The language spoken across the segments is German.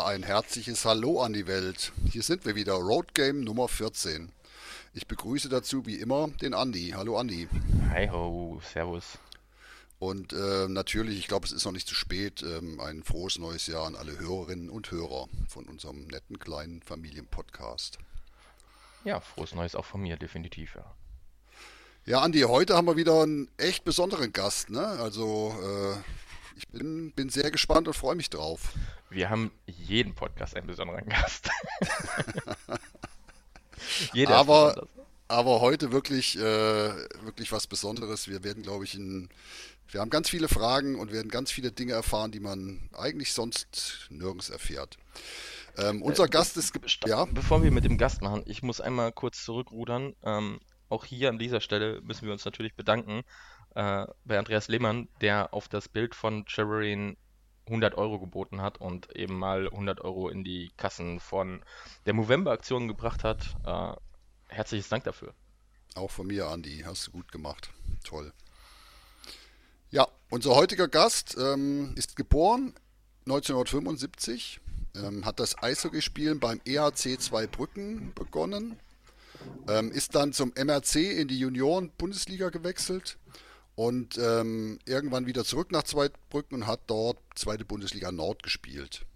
Ja, ein herzliches Hallo an die Welt. Hier sind wir wieder, Road Game Nummer 14. Ich begrüße dazu wie immer den Andi. Hallo Andi. Hi ho, servus. Und äh, natürlich, ich glaube, es ist noch nicht zu spät, ähm, ein frohes neues Jahr an alle Hörerinnen und Hörer von unserem netten kleinen Familienpodcast. Ja, frohes Neues auch von mir, definitiv, ja. Ja, Andi, heute haben wir wieder einen echt besonderen Gast, ne? Also, äh, ich bin, bin sehr gespannt und freue mich drauf. Wir haben jeden Podcast einen besonderen Gast. Jeder aber, aber heute wirklich, äh, wirklich was Besonderes. Wir werden, glaube ich, in, wir haben ganz viele Fragen und werden ganz viele Dinge erfahren, die man eigentlich sonst nirgends erfährt. Ähm, unser äh, Gast ist. Ja? Bevor wir mit dem Gast machen, ich muss einmal kurz zurückrudern. Ähm, auch hier an dieser Stelle müssen wir uns natürlich bedanken äh, bei Andreas Lehmann, der auf das Bild von Cheverine 100 Euro geboten hat und eben mal 100 Euro in die Kassen von der Movember-Aktion gebracht hat. Äh, herzliches Dank dafür. Auch von mir, Andi. Hast du gut gemacht. Toll. Ja, unser heutiger Gast ähm, ist geboren 1975, ähm, hat das Eishockeyspielen beim EHC Zweibrücken begonnen, ähm, ist dann zum MRC in die Junioren-Bundesliga gewechselt und ähm, irgendwann wieder zurück nach Zweibrücken und hat dort zweite Bundesliga Nord gespielt.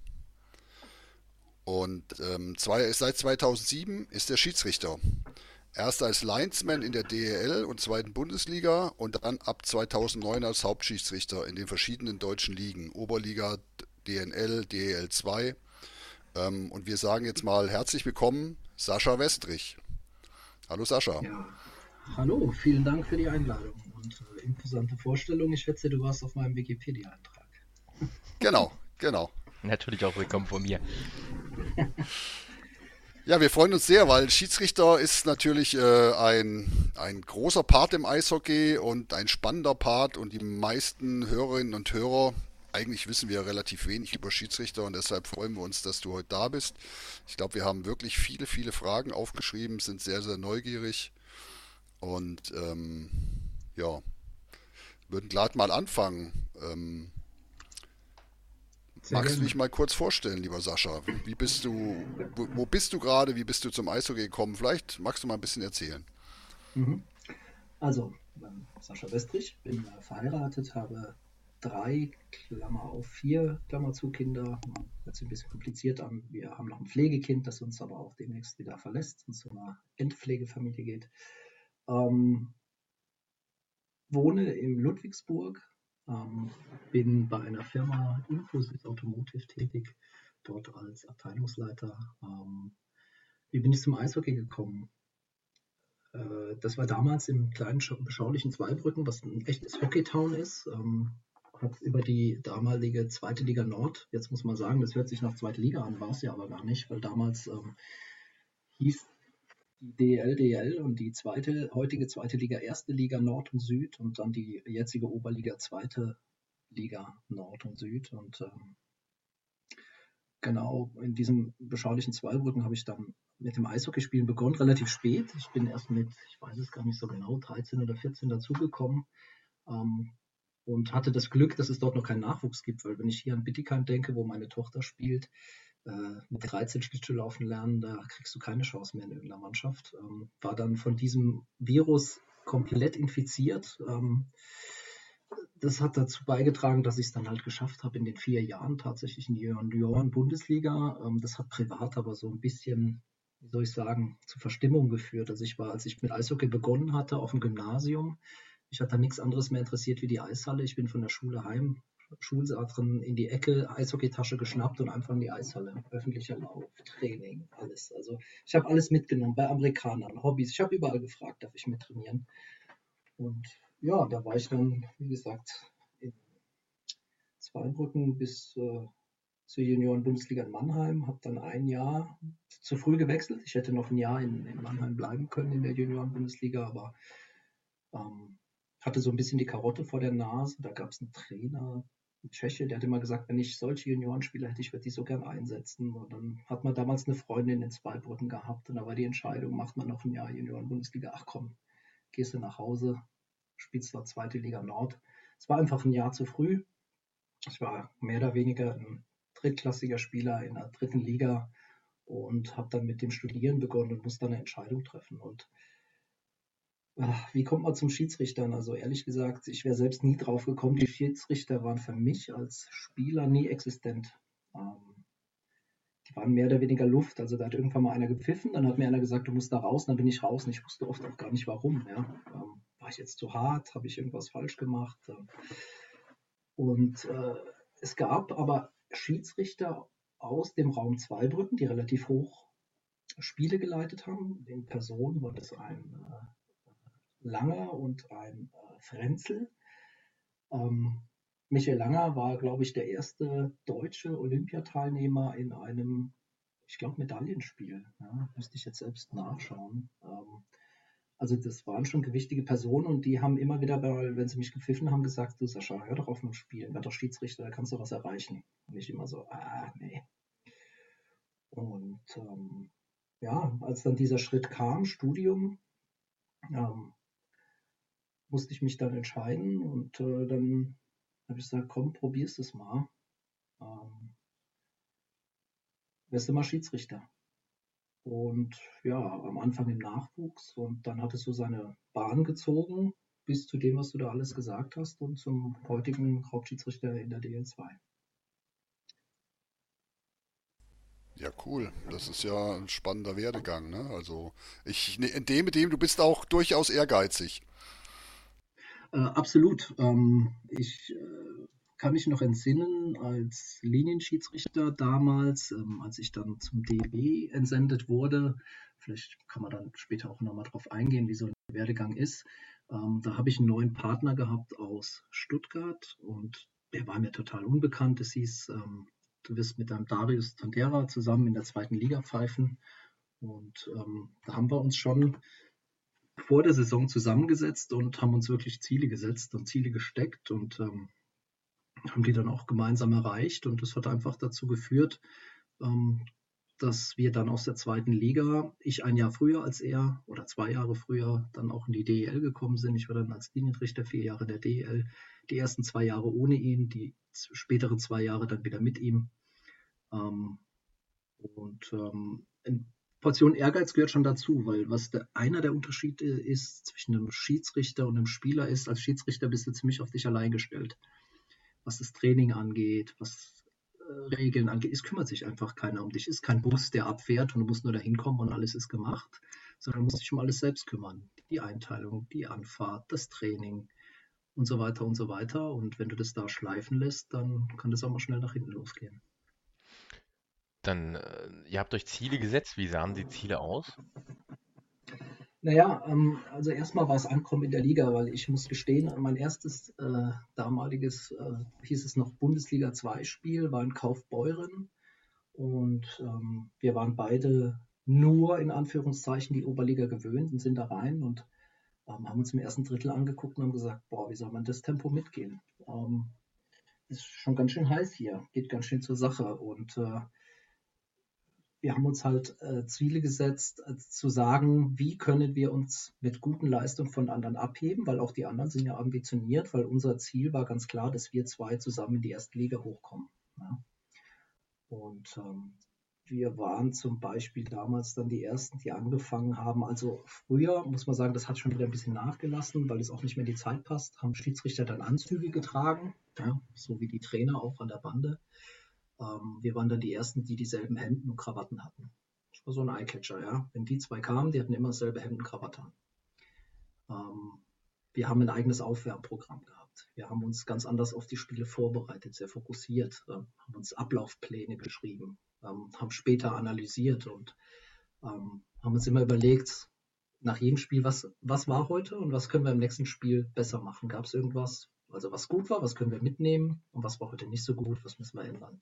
Und ähm, zwei, seit 2007 ist er Schiedsrichter. Erst als Linesman in der DEL und zweiten Bundesliga und dann ab 2009 als Hauptschiedsrichter in den verschiedenen deutschen Ligen, Oberliga, DNL, DEL 2. Ähm, und wir sagen jetzt mal herzlich willkommen, Sascha Westrich. Hallo Sascha. Ja, hallo, vielen Dank für die Einladung und äh, imposante Vorstellung. Ich schätze, du warst auf meinem Wikipedia-Eintrag. Genau, genau. Natürlich auch willkommen von mir. Ja, wir freuen uns sehr, weil Schiedsrichter ist natürlich äh, ein, ein großer Part im Eishockey und ein spannender Part und die meisten Hörerinnen und Hörer, eigentlich wissen wir relativ wenig über Schiedsrichter und deshalb freuen wir uns, dass du heute da bist. Ich glaube, wir haben wirklich viele, viele Fragen aufgeschrieben, sind sehr, sehr neugierig und ähm, ja, würden gleich mal anfangen. Ähm, magst du dich mal kurz vorstellen, lieber Sascha? Wie bist du, wo, wo bist du gerade? Wie bist du zum Eishockey gekommen? Vielleicht magst du mal ein bisschen erzählen. Mhm. Also, Sascha Westrich, bin verheiratet, habe drei, Klammer auf vier, Klammer zu Kinder. Hört sich ein bisschen kompliziert an. Wir haben noch ein Pflegekind, das uns aber auch demnächst wieder verlässt und zu einer Endpflegefamilie geht. Ähm, wohne in Ludwigsburg, ähm, bin bei einer Firma Infosys Automotive tätig, dort als Abteilungsleiter. Ähm, wie bin ich zum Eishockey gekommen? Äh, das war damals im kleinen, beschaulichen Zweibrücken, was ein echtes Hockeytown ist. Ähm, hat über die damalige zweite Liga Nord, jetzt muss man sagen, das hört sich nach zweite Liga an, war es ja aber gar nicht, weil damals ähm, hieß die DL, DL und die zweite, heutige zweite Liga, erste Liga Nord und Süd und dann die jetzige Oberliga, zweite Liga Nord und Süd. Und ähm, genau in diesem beschaulichen Zweibrücken habe ich dann mit dem Eishockeyspielen begonnen, relativ spät. Ich bin erst mit, ich weiß es gar nicht so genau, 13 oder 14 dazugekommen. Ähm, und hatte das Glück, dass es dort noch keinen Nachwuchs gibt, weil wenn ich hier an Bittigheim denke, wo meine Tochter spielt, mit 13 laufen lernen, da kriegst du keine Chance mehr in irgendeiner Mannschaft. Ähm, war dann von diesem Virus komplett infiziert. Ähm, das hat dazu beigetragen, dass ich es dann halt geschafft habe, in den vier Jahren tatsächlich in die Junioren-Bundesliga. Ähm, das hat privat aber so ein bisschen, wie soll ich sagen, zu Verstimmung geführt. Also ich war, als ich mit Eishockey begonnen hatte, auf dem Gymnasium, ich hatte da nichts anderes mehr interessiert wie die Eishalle. Ich bin von der Schule heim Schulsachen in die Ecke, Eishockeytasche geschnappt und einfach in die Eishalle. Öffentlicher Lauf, Training, alles. Also ich habe alles mitgenommen bei Amerikanern, Hobbys. Ich habe überall gefragt, darf ich mittrainieren. Und ja, da war ich dann, wie gesagt, in Zweibrücken bis äh, zur Junioren-Bundesliga in Mannheim, habe dann ein Jahr zu früh gewechselt. Ich hätte noch ein Jahr in, in Mannheim bleiben können in der Junioren-Bundesliga, aber ähm, hatte so ein bisschen die Karotte vor der Nase. Da gab es einen Trainer, Tscheche, der hat immer gesagt, wenn ich solche Juniorenspieler hätte, ich würde die so gern einsetzen. Und dann hat man damals eine Freundin in Zweibrücken gehabt und da war die Entscheidung, macht man noch ein Jahr Junioren-Bundesliga, ach komm, gehst du nach Hause, spielst dort zweite Liga Nord. Es war einfach ein Jahr zu früh. Ich war mehr oder weniger ein drittklassiger Spieler in der dritten Liga und habe dann mit dem Studieren begonnen und muss dann eine Entscheidung treffen. Und wie kommt man zum Schiedsrichtern? Also ehrlich gesagt, ich wäre selbst nie drauf gekommen. Die Schiedsrichter waren für mich als Spieler nie existent. Ähm, die waren mehr oder weniger Luft. Also da hat irgendwann mal einer gepfiffen, dann hat mir einer gesagt, du musst da raus, dann bin ich raus und ich wusste oft auch gar nicht warum. Ja. Ähm, war ich jetzt zu hart? Habe ich irgendwas falsch gemacht? Und äh, es gab aber Schiedsrichter aus dem Raum Zweibrücken, die relativ hoch Spiele geleitet haben. In Person war das ein äh, Langer und ein äh, Frenzel. Ähm, Michael Langer war, glaube ich, der erste deutsche Olympiateilnehmer in einem, ich glaube, Medaillenspiel. Ja, müsste ich jetzt selbst nachschauen. Ähm, also das waren schon gewichtige Personen und die haben immer wieder, wenn sie mich gepfiffen haben, gesagt, du Sascha, hör doch auf mit dem Spielen, werd doch Schiedsrichter, da kannst du was erreichen. Und ich immer so, ah, nee. Und ähm, ja, als dann dieser Schritt kam, Studium, ähm, musste ich mich dann entscheiden und äh, dann habe ich gesagt, komm, probier's es mal. Ähm, wirst du mal Schiedsrichter. Und ja, am Anfang im Nachwuchs und dann hat es so seine Bahn gezogen bis zu dem, was du da alles gesagt hast und zum heutigen Hauptschiedsrichter in der DL2. Ja, cool. Das ist ja ein spannender Werdegang. Ne? Also ich entnehme dem, du bist auch durchaus ehrgeizig. Äh, absolut. Ähm, ich äh, kann mich noch entsinnen, als Linienschiedsrichter damals, ähm, als ich dann zum DB entsendet wurde, vielleicht kann man dann später auch nochmal drauf eingehen, wie so ein Werdegang ist. Ähm, da habe ich einen neuen Partner gehabt aus Stuttgart und der war mir total unbekannt. Es hieß, ähm, du wirst mit deinem Darius Tandera zusammen in der zweiten Liga pfeifen. Und ähm, da haben wir uns schon vor der Saison zusammengesetzt und haben uns wirklich Ziele gesetzt und Ziele gesteckt und ähm, haben die dann auch gemeinsam erreicht. Und das hat einfach dazu geführt, ähm, dass wir dann aus der zweiten Liga, ich ein Jahr früher als er oder zwei Jahre früher, dann auch in die DEL gekommen sind. Ich war dann als Linienrichter vier Jahre in der DEL, die ersten zwei Jahre ohne ihn, die späteren zwei Jahre dann wieder mit ihm. Ähm, und ähm, eine Portion Ehrgeiz gehört schon dazu, weil was der, einer der Unterschiede ist zwischen einem Schiedsrichter und einem Spieler ist, als Schiedsrichter bist du ziemlich auf dich allein gestellt. Was das Training angeht, was äh, Regeln angeht, es kümmert sich einfach keiner um dich. Es ist kein Bus, der abfährt und du musst nur dahin kommen und alles ist gemacht, sondern du musst dich um alles selbst kümmern. Die Einteilung, die Anfahrt, das Training, und so weiter und so weiter. Und wenn du das da schleifen lässt, dann kann das auch mal schnell nach hinten losgehen. Dann, äh, ihr habt euch Ziele gesetzt. Wie sahen die Ziele aus? Naja, ähm, also erstmal war es Ankommen in der Liga, weil ich muss gestehen, mein erstes äh, damaliges, äh, hieß es noch Bundesliga 2 Spiel, war in Kaufbeuren und ähm, wir waren beide nur in Anführungszeichen die Oberliga gewöhnt und sind da rein und ähm, haben uns im ersten Drittel angeguckt und haben gesagt, boah, wie soll man das Tempo mitgehen? Ähm, ist schon ganz schön heiß hier, geht ganz schön zur Sache und äh, wir haben uns halt äh, Ziele gesetzt, äh, zu sagen, wie können wir uns mit guten Leistungen von anderen abheben, weil auch die anderen sind ja ambitioniert, weil unser Ziel war ganz klar, dass wir zwei zusammen in die erste Liga hochkommen. Ja. Und ähm, wir waren zum Beispiel damals dann die Ersten, die angefangen haben. Also früher muss man sagen, das hat schon wieder ein bisschen nachgelassen, weil es auch nicht mehr in die Zeit passt, haben Schiedsrichter dann Anzüge getragen, ja, so wie die Trainer auch an der Bande. Ähm, wir waren dann die Ersten, die dieselben Hemden und Krawatten hatten. Das war so ein Eyecatcher, ja. Wenn die zwei kamen, die hatten immer dasselbe Hemden und Krawatte. Ähm, wir haben ein eigenes Aufwärmprogramm gehabt. Wir haben uns ganz anders auf die Spiele vorbereitet, sehr fokussiert, äh, haben uns Ablaufpläne geschrieben, ähm, haben später analysiert und ähm, haben uns immer überlegt, nach jedem Spiel, was, was war heute und was können wir im nächsten Spiel besser machen? Gab es irgendwas, also was gut war, was können wir mitnehmen und was war heute nicht so gut, was müssen wir ändern?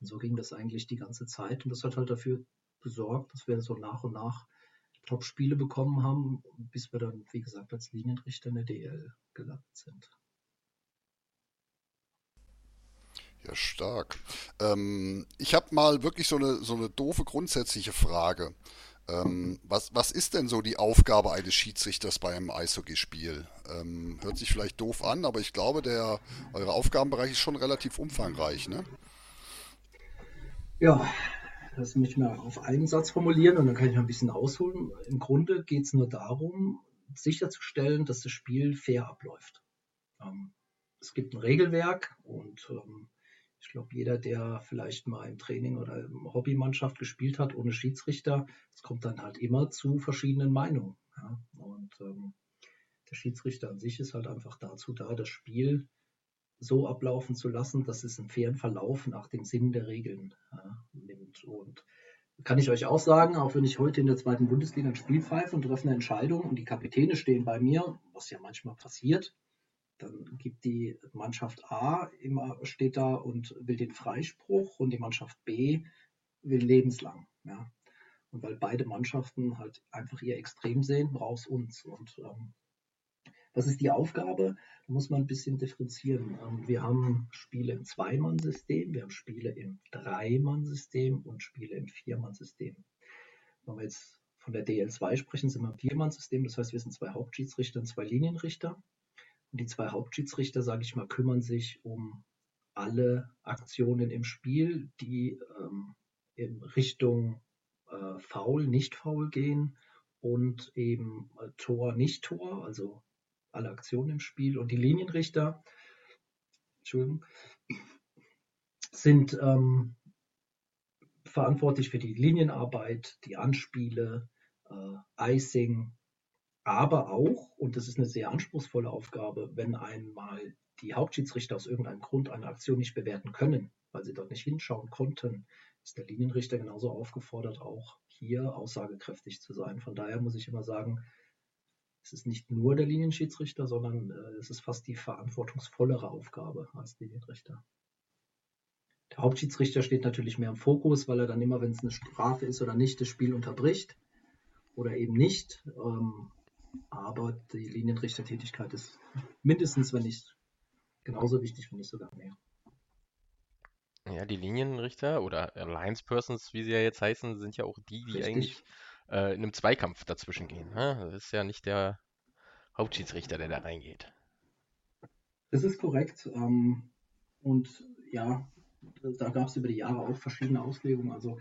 Und so ging das eigentlich die ganze Zeit und das hat halt dafür gesorgt, dass wir so nach und nach Top-Spiele bekommen haben, bis wir dann, wie gesagt, als Linienrichter in der DL gelandet sind. Ja, stark. Ähm, ich habe mal wirklich so eine, so eine doofe grundsätzliche Frage. Ähm, was, was ist denn so die Aufgabe eines Schiedsrichters bei einem Eishockeyspiel? Ähm, hört sich vielleicht doof an, aber ich glaube, der, euer Aufgabenbereich ist schon relativ umfangreich, ne? Ja, möchte ich mal auf einen Satz formulieren und dann kann ich noch ein bisschen ausholen. Im Grunde geht es nur darum, sicherzustellen, dass das Spiel fair abläuft. Ähm, es gibt ein Regelwerk und ähm, ich glaube, jeder, der vielleicht mal im Training oder im Hobbymannschaft gespielt hat ohne Schiedsrichter, es kommt dann halt immer zu verschiedenen Meinungen. Ja? Und ähm, der Schiedsrichter an sich ist halt einfach dazu da, das Spiel so ablaufen zu lassen, dass es einen fairen Verlauf nach dem Sinn der Regeln ja, nimmt. Und kann ich euch auch sagen, auch wenn ich heute in der zweiten Bundesliga ein Spiel pfeife und treffe eine Entscheidung und die Kapitäne stehen bei mir, was ja manchmal passiert, dann gibt die Mannschaft A immer steht da und will den Freispruch und die Mannschaft B will lebenslang. Ja. Und weil beide Mannschaften halt einfach ihr Extrem sehen, braucht es uns. Und ähm, was ist die Aufgabe? Da muss man ein bisschen differenzieren. Ähm, wir haben Spiele im Zweimann-System, wir haben Spiele im Dreimann-System und Spiele im Viermann-System. Wenn wir jetzt von der DL2 sprechen, sind wir im Viermann-System, das heißt, wir sind zwei Hauptschiedsrichter und zwei Linienrichter. Die zwei Hauptschiedsrichter, sage ich mal, kümmern sich um alle Aktionen im Spiel, die ähm, in Richtung äh, Foul, nicht Foul gehen und eben äh, Tor, nicht Tor, also alle Aktionen im Spiel. Und die Linienrichter, Entschuldigung, sind ähm, verantwortlich für die Linienarbeit, die Anspiele, äh, Icing, aber auch, und das ist eine sehr anspruchsvolle Aufgabe, wenn einmal die Hauptschiedsrichter aus irgendeinem Grund eine Aktion nicht bewerten können, weil sie dort nicht hinschauen konnten, ist der Linienrichter genauso aufgefordert, auch hier aussagekräftig zu sein. Von daher muss ich immer sagen, es ist nicht nur der Linienschiedsrichter, sondern äh, es ist fast die verantwortungsvollere Aufgabe als Linienrichter. Der Hauptschiedsrichter steht natürlich mehr im Fokus, weil er dann immer, wenn es eine Strafe ist oder nicht, das Spiel unterbricht oder eben nicht. Ähm, aber die Linienrichtertätigkeit ist mindestens, wenn nicht genauso wichtig, wenn nicht sogar mehr. Ja, die Linienrichter oder Alliance Persons, wie sie ja jetzt heißen, sind ja auch die, die Richtig. eigentlich äh, in einem Zweikampf dazwischen gehen. Ne? Das ist ja nicht der Hauptschiedsrichter, der da reingeht. Das ist korrekt. Ähm, und ja, da gab es über die Jahre auch verschiedene Auslegungen. Also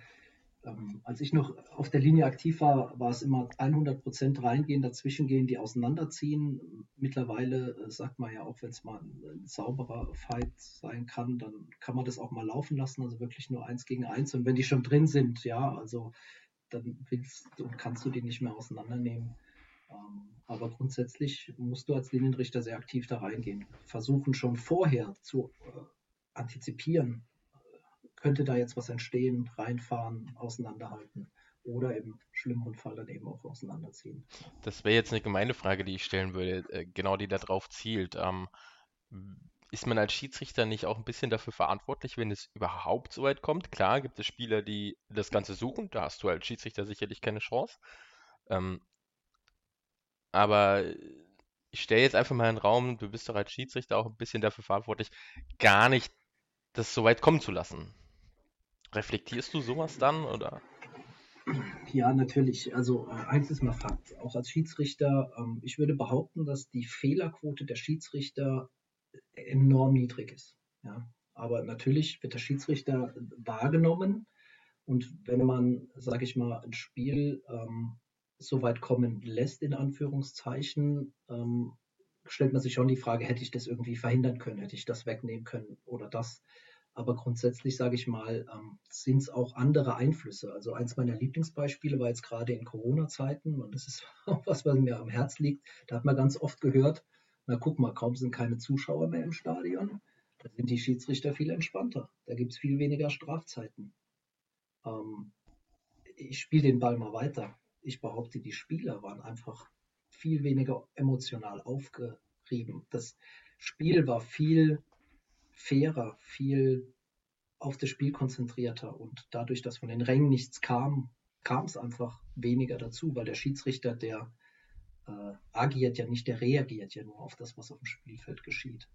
ähm, als ich noch auf der Linie aktiv war, war es immer 100 Prozent reingehen, dazwischen gehen, die auseinanderziehen. Mittlerweile äh, sagt man ja auch, wenn es mal ein, ein, sauberer Fight sein kann, dann kann man das auch mal laufen lassen, also wirklich nur eins gegen eins. Und wenn die schon drin sind, ja, also dann willst und kannst du die nicht mehr auseinandernehmen. Ähm, aber grundsätzlich musst du als Linienrichter sehr aktiv da reingehen. Versuchen schon vorher zu äh, antizipieren, könnte da jetzt was entstehen, reinfahren, auseinanderhalten oder im schlimmeren Fall dann eben auch auseinanderziehen. Das wäre jetzt eine gemeine Frage, die ich stellen würde, äh, genau die darauf zielt. Ähm, ist man als Schiedsrichter nicht auch ein bisschen dafür verantwortlich, wenn es überhaupt so weit kommt? Klar gibt es Spieler, die das Ganze suchen, da hast du als Schiedsrichter sicherlich keine Chance. Ähm, aber ich stelle jetzt einfach mal in den Raum, du bist doch als Schiedsrichter auch ein bisschen dafür verantwortlich, gar nicht das so weit kommen zu lassen. Reflektierst du sowas dann oder? Ja, natürlich. Also äh, eins ist mal Fakt. Auch als Schiedsrichter, ähm, ich würde behaupten, dass die Fehlerquote der Schiedsrichter enorm niedrig ist. Ja. Aber natürlich wird der Schiedsrichter wahrgenommen und wenn man, sage ich mal, ein Spiel ähm, so weit kommen lässt, in Anführungszeichen, ähm, stellt man sich schon die Frage, hätte ich das irgendwie verhindern können, hätte ich das wegnehmen können oder das. Aber grundsätzlich sage ich mal, ähm, sind es auch andere Einflüsse. Also eins meiner Lieblingsbeispiele war jetzt gerade in Corona-Zeiten und das ist auch was, was mir am Herz liegt. Da hat man ganz oft gehört, na guck mal, kaum sind keine Zuschauer mehr im Stadion, da sind die Schiedsrichter viel entspannter. Da gibt es viel weniger Strafzeiten. Ähm, ich spiele den Ball mal weiter. Ich behaupte, die Spieler waren einfach viel weniger emotional aufgerieben. Das Spiel war viel fairer, viel auf das Spiel konzentrierter und dadurch, dass von den Rängen nichts kam, kam es einfach weniger dazu, weil der Schiedsrichter, der äh, agiert ja nicht, der reagiert ja nur auf das, was auf dem Spielfeld geschieht.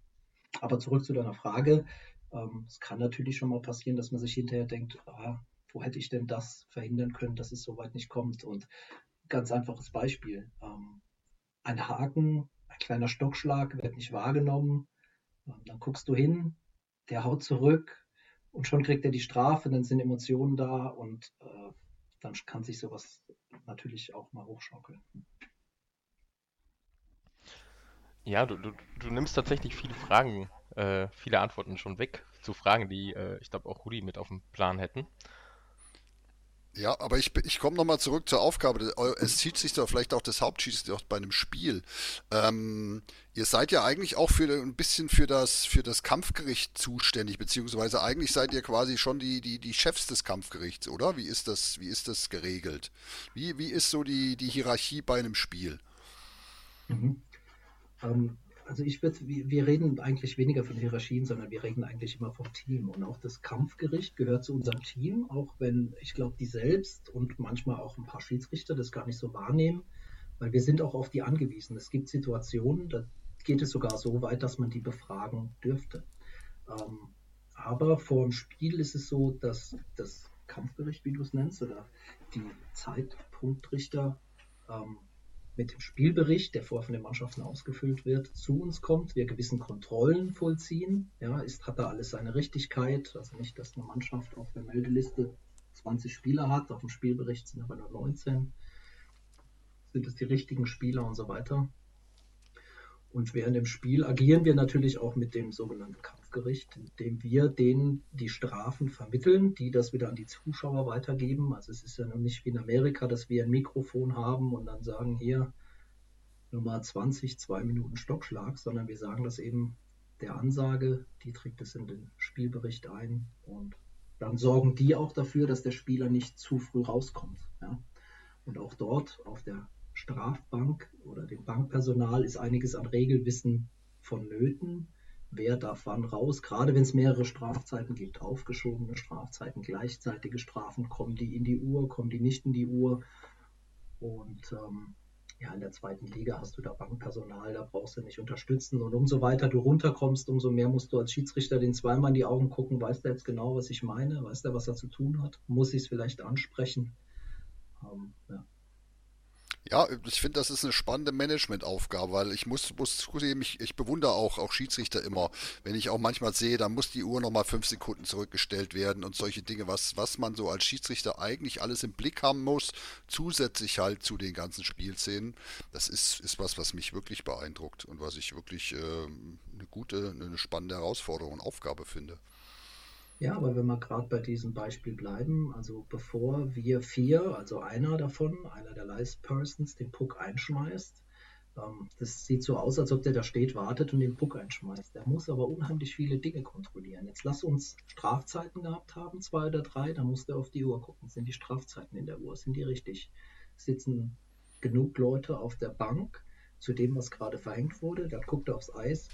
Aber zurück zu deiner Frage, ähm, es kann natürlich schon mal passieren, dass man sich hinterher denkt, ah, wo hätte ich denn das verhindern können, dass es so weit nicht kommt? Und ganz einfaches Beispiel, ähm, ein Haken, ein kleiner Stockschlag wird nicht wahrgenommen, dann guckst du hin, der haut zurück Und schon kriegt er die Strafe, dann sind Emotionen da und äh, dann kann sich sowas natürlich auch mal hochschaukeln. Ja, du, du, du nimmst tatsächlich viele Fragen, äh, viele Antworten schon weg zu Fragen, die äh, ich glaube auch Rudi mit auf dem Plan hätten. Ja, aber ich, ich komme nochmal zurück zur Aufgabe. Es zieht sich da vielleicht auch das Hauptschießen bei einem Spiel. Ähm, ihr seid ja eigentlich auch für ein bisschen für das für das Kampfgericht zuständig, beziehungsweise eigentlich seid ihr quasi schon die, die, die Chefs des Kampfgerichts, oder? Wie ist das, wie ist das geregelt? Wie, wie ist so die, die Hierarchie bei einem Spiel? Mhm. Ähm, also ich würde, wir reden eigentlich weniger von Hierarchien, sondern wir reden eigentlich immer vom Team. Und auch das Kampfgericht gehört zu unserem Team, auch wenn ich glaube, die selbst und manchmal auch ein paar Schiedsrichter das gar nicht so wahrnehmen, weil wir sind auch auf die angewiesen. Es gibt Situationen, da geht es sogar so weit, dass man die befragen dürfte. Ähm, aber vor dem Spiel ist es so, dass das Kampfgericht, wie du es nennst, oder die Zeitpunktrichter ähm, mit dem Spielbericht, der vorher von den Mannschaften ausgefüllt wird, zu uns kommt, wir gewissen Kontrollen vollziehen. Ja, ist, hat da alles seine Richtigkeit? Also nicht, dass eine Mannschaft auf der Meldeliste 20 Spieler hat, auf dem Spielbericht sind aber nur 19. Sind es die richtigen Spieler und so weiter? Und während dem Spiel agieren wir natürlich auch mit dem sogenannten Kampfgericht, indem wir denen die Strafen vermitteln, die das wieder an die Zuschauer weitergeben. Also es ist ja noch nicht wie in Amerika, dass wir ein Mikrofon haben und dann sagen hier Nummer 20, zwei Minuten Stockschlag, sondern wir sagen das eben der Ansage, die trägt es in den Spielbericht ein und dann sorgen die auch dafür, dass der Spieler nicht zu früh rauskommt. Ja? Und auch dort auf der Strafbank oder dem Bankpersonal ist einiges an Regelwissen vonnöten. Wer darf wann raus? Gerade wenn es mehrere Strafzeiten gibt, aufgeschobene Strafzeiten, gleichzeitige Strafen, kommen die in die Uhr, kommen die nicht in die Uhr? Und ähm, ja, in der zweiten Liga hast du da Bankpersonal, da brauchst du nicht unterstützen. Und umso weiter du runterkommst, umso mehr musst du als Schiedsrichter den zweimal in die Augen gucken. Weiß der jetzt genau, was ich meine? Weiß der, was er zu tun hat? Muss ich es vielleicht ansprechen? Ähm, ja. Ja, ich finde, das ist eine spannende Managementaufgabe, weil ich muss, muss zugeben, ich, ich bewundere auch, auch Schiedsrichter immer, wenn ich auch manchmal sehe, da muss die Uhr nochmal fünf Sekunden zurückgestellt werden und solche Dinge, was, was man so als Schiedsrichter eigentlich alles im Blick haben muss, zusätzlich halt zu den ganzen Spielszenen. Das ist, ist was, was mich wirklich beeindruckt und was ich wirklich äh, eine gute, eine spannende Herausforderung und Aufgabe finde. Ja, aber wenn wir gerade bei diesem Beispiel bleiben, also bevor wir vier, also einer davon, einer der Lice Persons, den Puck einschmeißt, ähm, das sieht so aus, als ob der da steht, wartet und den Puck einschmeißt. Der muss aber unheimlich viele Dinge kontrollieren. Jetzt lass uns Strafzeiten gehabt haben, zwei oder drei, da muss der auf die Uhr gucken. Sind die Strafzeiten in der Uhr? Sind die richtig? Sitzen genug Leute auf der Bank zu dem, was gerade verhängt wurde? Dann guckt er aufs Eis.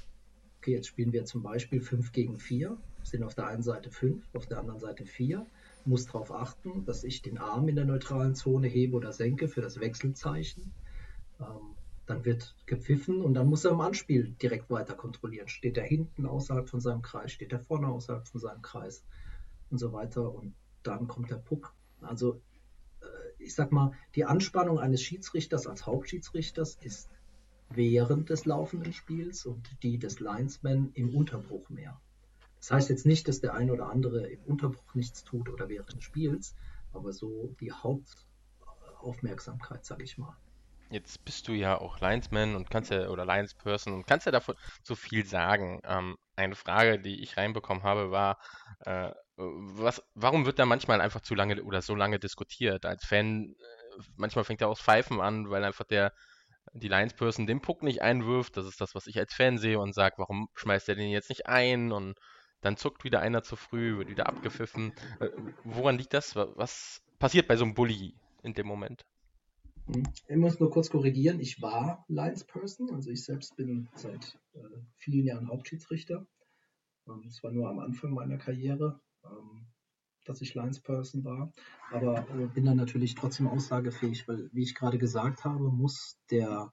Okay, jetzt spielen wir zum Beispiel 5 gegen 4 sind auf der einen Seite fünf, auf der anderen Seite vier. Muss darauf achten, dass ich den Arm in der neutralen Zone hebe oder senke für das Wechselzeichen. Ähm, dann wird gepfiffen und dann muss er im Anspiel direkt weiter kontrollieren. Steht er hinten außerhalb von seinem Kreis, steht er vorne außerhalb von seinem Kreis und so weiter. Und dann kommt der Puck. Also äh, ich sag mal, die Anspannung eines Schiedsrichters als Hauptschiedsrichters ist während des laufenden Spiels und die des Linesman im Unterbruch mehr. Das heißt jetzt nicht, dass der eine oder andere im Unterbruch nichts tut oder während des Spiels, aber so die Hauptaufmerksamkeit, sage ich mal. Jetzt bist du ja auch Linesman und kannst ja, oder Linesperson und kannst ja davon so viel sagen. Ähm, eine Frage, die ich reinbekommen habe, war, äh, was, warum wird da manchmal einfach zu lange oder so lange diskutiert? Als Fan, äh, manchmal fängt er aus Pfeifen an, weil einfach der, die Linesperson den Puck nicht einwirft. Das ist das, was ich als Fan sehe und sage, warum schmeißt er den jetzt nicht ein? Und dann zuckt wieder einer zu früh, wird wieder abgepfiffen. Äh, woran liegt das? Was passiert bei so einem Bully in dem Moment? Hm. Ich muss nur kurz korrigieren, ich war Linesperson, also ich selbst bin seit äh, vielen Jahren Hauptschiedsrichter. Ähm, es war nur am Anfang meiner Karriere, ähm, dass ich Linesperson war, aber äh, bin dann natürlich trotzdem aussagefähig, weil, wie ich gerade gesagt habe, muss der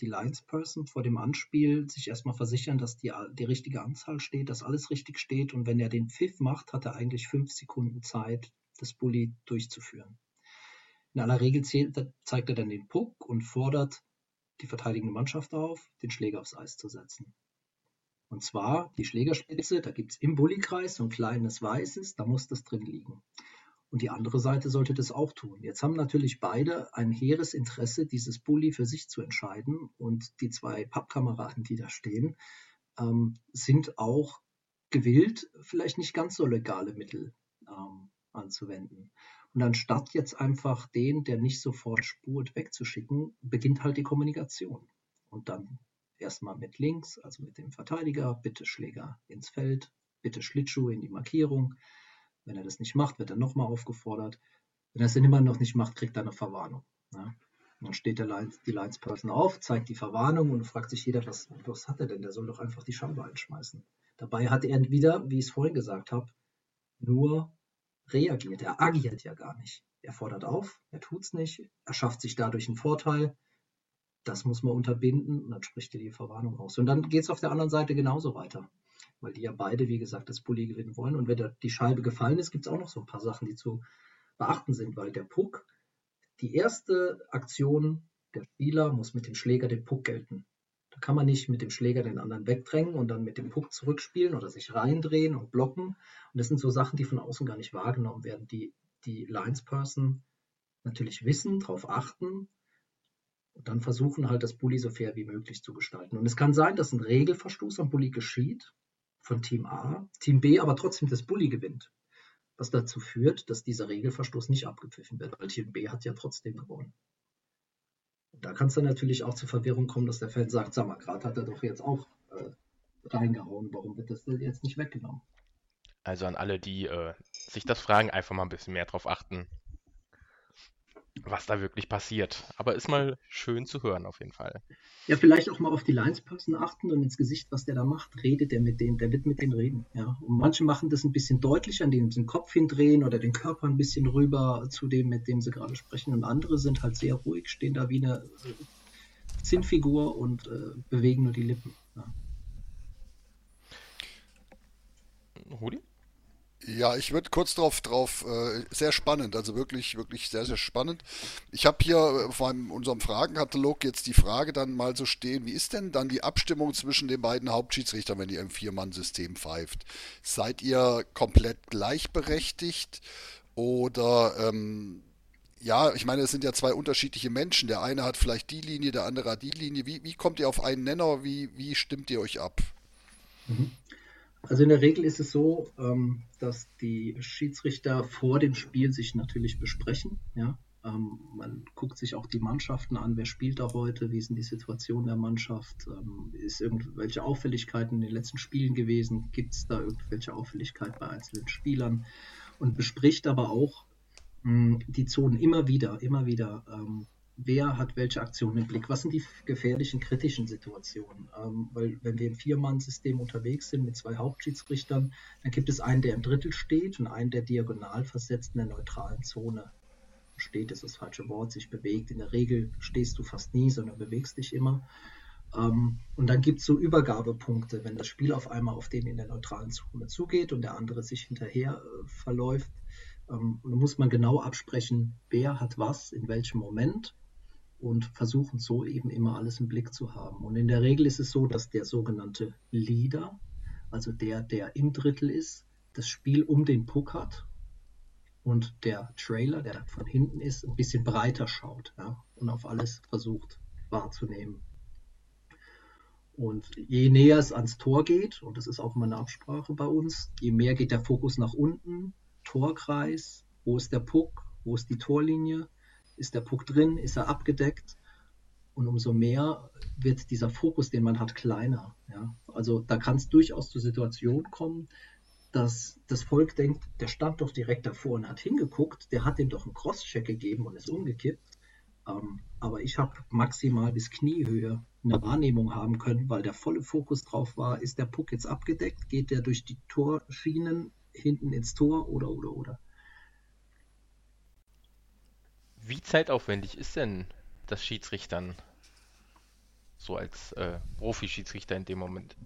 die Linesperson vor dem Anspiel sich erstmal versichern, dass die, die richtige Anzahl steht, dass alles richtig steht. Und wenn er den Pfiff macht, hat er eigentlich fünf Sekunden Zeit, das Bully durchzuführen. In aller Regel zeigt er dann den Puck und fordert die verteidigende Mannschaft auf, den Schläger aufs Eis zu setzen. Und zwar die Schlägerspitze, da gibt es im Bullykreis so ein kleines Weißes, da muss das drin liegen. Und die andere Seite sollte das auch tun. Jetzt haben natürlich beide ein hehres Interesse, dieses Bully für sich zu entscheiden. Und die zwei Pappkameraden, die da stehen, ähm, sind auch gewillt, vielleicht nicht ganz so legale Mittel ähm, anzuwenden. Und anstatt jetzt einfach den, der nicht sofort spurt, wegzuschicken, beginnt halt die Kommunikation. Und dann erstmal mit links, also mit dem Verteidiger, bitte Schläger ins Feld, bitte Schlittschuhe in die Markierung. Wenn er das nicht macht, wird er nochmal aufgefordert. Wenn er es immer noch nicht macht, kriegt er eine Verwarnung. Ja. Dann steht der Lines, die Lines-Person auf, zeigt die Verwarnung und fragt sich jeder, was, was hat er denn? Der soll doch einfach die Scheibe einschmeißen. Dabei hat er wieder, wie ich es vorhin gesagt habe, nur reagiert. Er agiert ja gar nicht. Er fordert auf, er tut es nicht, er schafft sich dadurch einen Vorteil. Das muss man unterbinden und dann spricht er die Verwarnung aus. Und dann geht es auf der anderen Seite genauso weiter. Weil die ja beide, wie gesagt, das Bulli gewinnen wollen. Und wenn der, die Scheibe gefallen ist, gibt es auch noch so ein paar Sachen, die zu beachten sind, weil der Puck, die erste Aktion der Spieler muss mit dem Schläger den Puck gelten. Da kann man nicht mit dem Schläger den anderen wegdrängen und dann mit dem Puck zurückspielen oder sich reindrehen und blocken. Und das sind so Sachen, die von außen gar nicht wahrgenommen werden, die die Linesperson natürlich wissen, darauf achten und dann versuchen halt das Bully so fair wie möglich zu gestalten. Und es kann sein, dass ein Regelverstoß am Bully geschieht von Team A, Team B aber trotzdem das Bully gewinnt. Was dazu führt, dass dieser Regelverstoß nicht abgepfiffen wird, weil Team B hat ja trotzdem gewonnen. Da kann es dann natürlich auch zur Verwirrung kommen, dass der Fan sagt, sag mal, gerade hat er doch jetzt auch äh, reingehauen, warum wird das denn jetzt nicht weggenommen? Also an alle, die äh, sich das fragen, einfach mal ein bisschen mehr drauf achten, was da wirklich passiert. Aber ist mal schön zu hören auf jeden Fall. Ja, vielleicht auch mal auf die Linesperson achten und ins Gesicht, was der da macht. Redet der mit denen, der wird mit denen reden. Ja. Und manche machen das ein bisschen deutlicher, indem sie den Kopf hindrehen oder den Körper ein bisschen rüber zu dem, mit dem sie gerade sprechen. Und andere sind halt sehr ruhig, stehen da wie eine äh, Zinnfigur und äh, bewegen nur die Lippen. Ja. Rudi? Ja, ich würde kurz drauf, drauf, äh, sehr spannend, also wirklich, wirklich sehr, sehr spannend. Ich habe hier vor unserem Fragenkatalog jetzt die Frage dann mal so stehen, wie ist denn dann die Abstimmung zwischen den beiden Hauptschiedsrichtern, wenn ihr im Vier-Mann-System pfeift? Seid ihr komplett gleichberechtigt oder, ähm, ja, ich meine, es sind ja zwei unterschiedliche Menschen. Der eine hat vielleicht die Linie, der andere hat die Linie. Wie, wie kommt ihr auf einen Nenner? Wie, wie stimmt ihr euch ab? Mhm. Also in der Regel ist es so, ähm, dass die Schiedsrichter vor dem Spiel sich natürlich besprechen. Ja? Ähm, man guckt sich auch die Mannschaften an, wer spielt da heute, wie denn die Situation der Mannschaft, ähm, ist irgendwelche Auffälligkeiten in den letzten Spielen gewesen, gibt es da irgendwelche Auffälligkeiten bei einzelnen Spielern und bespricht aber auch mh, die Zonen immer wieder, immer wieder ähm, wer hat welche Aktionen im Blick, was sind die gefährlichen, kritischen Situationen. Ähm, weil wenn wir im Vier-Mann-System unterwegs sind mit zwei Hauptschiedsrichtern, dann gibt es einen, der im Drittel steht und einen, der diagonal versetzt in der neutralen Zone steht, ist das falsche Wort, sich bewegt. In der Regel stehst du fast nie, sondern bewegst dich immer. Ähm, und dann gibt es so Übergabepunkte, wenn das Spiel auf einmal auf den in der neutralen Zone zugeht und der andere sich hinterher äh, verläuft. Ähm, muss man genau absprechen, wer hat was, in welchem Moment und versuchen so eben immer alles im Blick zu haben. Und in der Regel ist es so, dass der sogenannte Leader, also der, der im Drittel ist, das Spiel um den Puck hat und der Trailer, der von hinten ist, ein bisschen breiter schaut ja, und auf alles versucht wahrzunehmen. Und je näher es ans Tor geht, und das ist auch mal eine Absprache bei uns, je mehr geht der Fokus nach unten, Torkreis, wo ist der Puck, wo ist die Torlinie, ist der Puck drin? Ist er abgedeckt? Und umso mehr wird dieser Fokus, den man hat, kleiner. Ja? Also da kann es durchaus zur Situation kommen, dass das Volk denkt, der stand doch direkt davor und hat hingeguckt, der hat ihm doch einen Crosscheck gegeben und ist umgekippt. Ähm, aber ich habe maximal bis Kniehöhe eine Wahrnehmung haben können, weil der volle Fokus drauf war, ist der Puck jetzt abgedeckt, geht der durch die Torschienen hinten ins Tor oder oder oder. Wie zeitaufwendig ist denn das Schiedsrichtern so als äh, Profi-Schiedsrichter in dem Moment?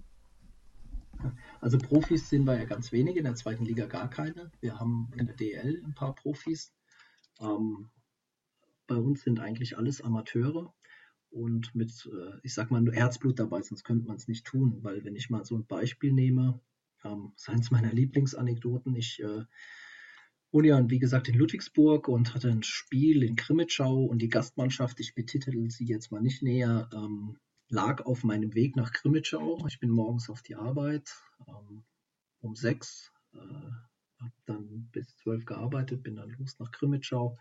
Also Profis sind wir ja ganz wenige, in der zweiten Liga gar keine. Wir haben in der DL ein paar Profis. Ähm, bei uns sind eigentlich alles Amateure. und mit, äh, ich sag mal, nur Herzblut dabei, sonst könnte man es nicht tun, weil wenn ich mal so ein Beispiel nehme, ähm, ist eins meiner Lieblingsanekdoten, ich äh, wohne ja, wie gesagt, in Ludwigsburg und hatte ein Spiel in Krimitschau und die Gastmannschaft, ich betitel sie jetzt mal nicht näher, ähm, lag auf meinem Weg nach Krimitschau. Ich bin morgens auf die Arbeit ähm, um sechs, äh, habe dann bis zwölf gearbeitet, bin dann los nach Krimitschau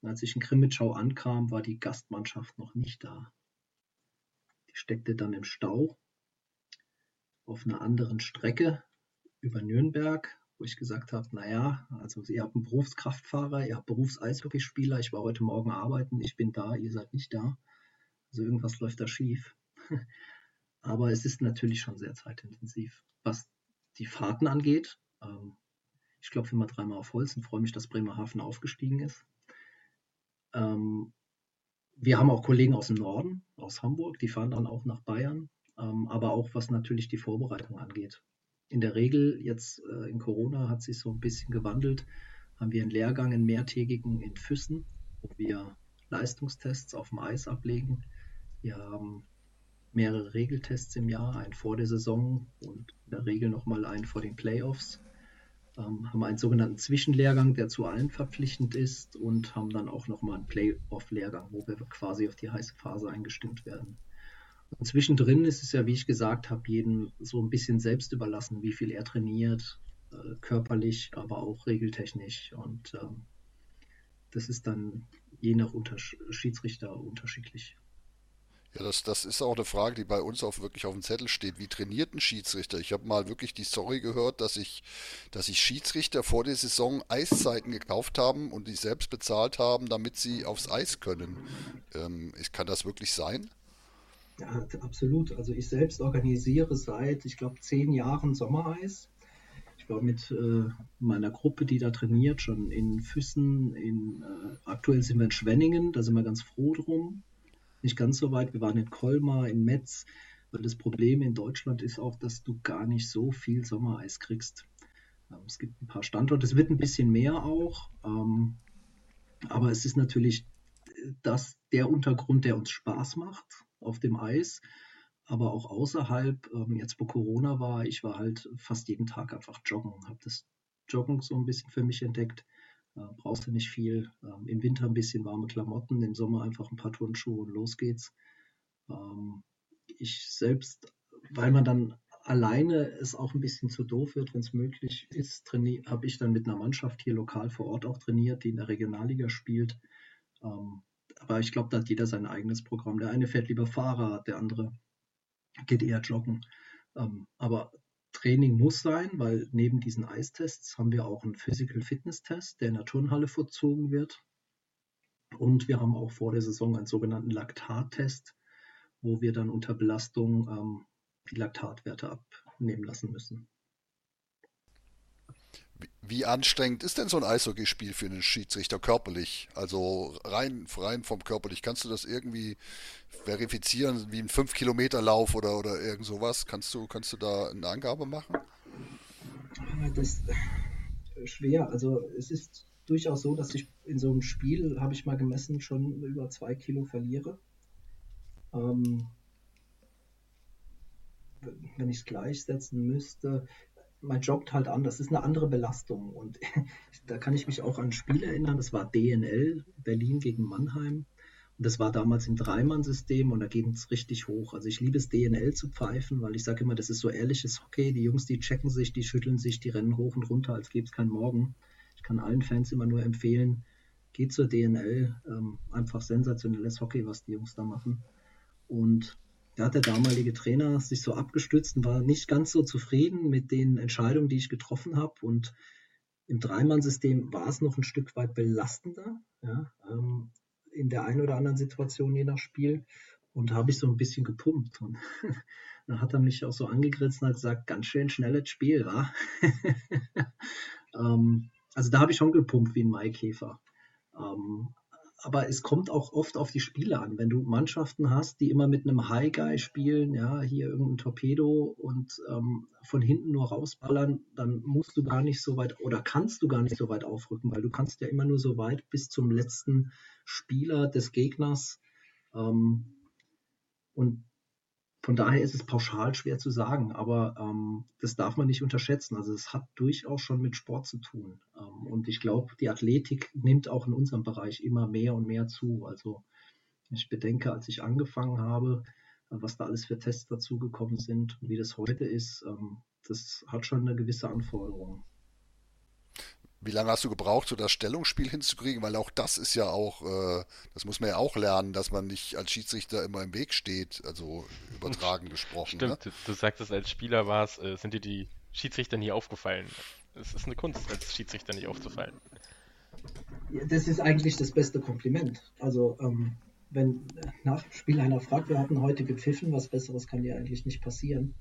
und als ich in Krimitschau ankam, war die Gastmannschaft noch nicht da. Die steckte dann im Stau auf einer anderen Strecke über Nürnberg, wo ich gesagt habe, naja, also ihr habt einen Berufskraftfahrer, ihr habt Berufseishockeyspieler, ich war heute Morgen arbeiten, ich bin da, ihr seid nicht da. Also irgendwas läuft da schief. Aber es ist natürlich schon sehr zeitintensiv. Was die Fahrten angeht, ähm, ich klopfe immer dreimal auf Holz und freue mich, dass Bremerhaven aufgestiegen ist. Ähm, wir haben auch Kollegen aus dem Norden, aus Hamburg, die fahren dann auch nach Bayern, ähm, aber auch was natürlich die Vorbereitung angeht. In der Regel, jetzt äh, in Corona hat sich so ein bisschen gewandelt, haben wir einen Lehrgang, einen mehrtägigen in Füssen, wo wir Leistungstests auf dem Eis ablegen. Wir haben mehrere Regeltests im Jahr, einen vor der Saison und in der Regel nochmal einen vor den Playoffs ähm, haben einen sogenannten Zwischenlehrgang, der zu allen verpflichtend ist und haben dann auch nochmal einen Playoff-Lehrgang, wo wir quasi auf die heiße Phase eingestimmt werden. Und zwischendrin ist es ja, wie ich gesagt habe, jedem so ein bisschen selbst überlassen, wie viel er trainiert, äh, körperlich, aber auch regeltechnisch. Und ähm, das ist dann je nach Schiedsrichter unterschiedlich. Ja, das, das ist auch eine Frage, die bei uns auch wirklich auf dem Zettel steht. Wie trainiert ein Schiedsrichter? Ich habe mal wirklich die Story gehört, dass ich, dass ich Schiedsrichter vor der Saison Eiszeiten gekauft haben und die selbst bezahlt haben, damit sie aufs Eis können. Ähm, kann das wirklich sein? Ja, absolut. Also ich selbst organisiere seit, ich glaube, zehn Jahren Sommereis. Ich war mit äh, meiner Gruppe, die da trainiert, schon in Füssen, in, äh, aktuell sind wir in Schwenningen, da sind wir ganz froh drum nicht ganz so weit. Wir waren in Colmar, in Metz, weil das Problem in Deutschland ist auch, dass du gar nicht so viel Sommereis kriegst. Ähm, es gibt ein paar Standorte, es wird ein bisschen mehr auch, ähm, aber es ist natürlich das, der Untergrund, der uns Spaß macht auf dem Eis, aber auch außerhalb. Ähm, jetzt, wo Corona war, ich war halt fast jeden Tag einfach joggen, habe das Joggen so ein bisschen für mich entdeckt. Äh, brauchst du nicht viel. Ähm, Im Winter ein bisschen warme Klamotten, im Sommer einfach ein paar Turnschuhe und los geht's. Ähm, ich selbst, weil man dann alleine es auch ein bisschen zu doof wird, wenn es möglich ist, habe ich dann mit einer Mannschaft hier lokal vor Ort auch trainiert, die in der Regionalliga spielt. Ähm, aber ich glaube, da hat jeder sein eigenes Programm. Der eine fährt lieber Fahrrad, der andere geht eher joggen. Ähm, aber Training muss sein, weil neben diesen Eistests haben wir auch einen Physical Fitness Test, der in der Turnhalle vollzogen wird. Und wir haben auch vor der Saison einen sogenannten Laktattest, wo wir dann unter Belastung ähm, die Laktatwerte abnehmen lassen müssen. Wie anstrengend ist denn so ein Eishockeyspiel für einen Schiedsrichter körperlich? Also rein, rein vom körperlich. Kannst du das irgendwie verifizieren, wie ein 5-Kilometer-Lauf oder, oder irgend sowas? Kannst du, kannst du da eine Angabe machen? Das ist schwer. Also es ist durchaus so, dass ich in so einem Spiel, habe ich mal gemessen, schon über zwei Kilo verliere. Ähm, wenn ich es gleichsetzen müsste, man joggt halt an, das ist eine andere Belastung. Und da kann ich mich auch an ein Spiel erinnern, das war DNL, Berlin gegen Mannheim. Und das war damals im Dreimann-System und da ging es richtig hoch. Also ich liebe es, DNL zu pfeifen, weil ich sage immer, das ist so ehrliches Hockey. Die Jungs, die checken sich, die schütteln sich, die rennen hoch und runter, als gäbe es keinen Morgen. Ich kann allen Fans immer nur empfehlen, geht zur DNL. Ähm, einfach sensationelles Hockey, was die Jungs da machen. Und da hat der damalige Trainer sich so abgestützt und war nicht ganz so zufrieden mit den Entscheidungen, die ich getroffen habe. Und im Dreimann-System war es noch ein Stück weit belastender, ja, ähm, in der einen oder anderen Situation je nach Spiel. Und habe ich so ein bisschen gepumpt. Und dann hat er mich auch so angegrinst und hat gesagt, ganz schön schnelles Spiel, wa? ähm, also da habe ich schon gepumpt wie ein Maikäfer. Ähm, aber es kommt auch oft auf die Spiele an. Wenn du Mannschaften hast, die immer mit einem High Guy spielen, ja, hier irgendein Torpedo und ähm, von hinten nur rausballern, dann musst du gar nicht so weit oder kannst du gar nicht so weit aufrücken, weil du kannst ja immer nur so weit bis zum letzten Spieler des Gegners ähm, Und von daher ist es pauschal schwer zu sagen, aber ähm, das darf man nicht unterschätzen. Also es hat durchaus schon mit Sport zu tun. Ähm, und ich glaube, die Athletik nimmt auch in unserem Bereich immer mehr und mehr zu. Also ich bedenke, als ich angefangen habe, äh, was da alles für Tests dazugekommen sind und wie das heute ist, ähm, das hat schon eine gewisse Anforderung. Wie lange hast du gebraucht, so das Stellungsspiel hinzukriegen? Weil auch das ist ja auch, äh, das muss man ja auch lernen, dass man nicht als Schiedsrichter immer im Weg steht, also übertragen gesprochen. Stimmt, ne? du, du sagst es als Spieler warst, äh, sind dir die Schiedsrichter nie aufgefallen. Es ist eine Kunst, als Schiedsrichter nicht aufzufallen. Das ist eigentlich das beste Kompliment. Also, ähm, wenn nach dem Spiel einer fragt, wir hatten heute gepfiffen, was Besseres kann dir eigentlich nicht passieren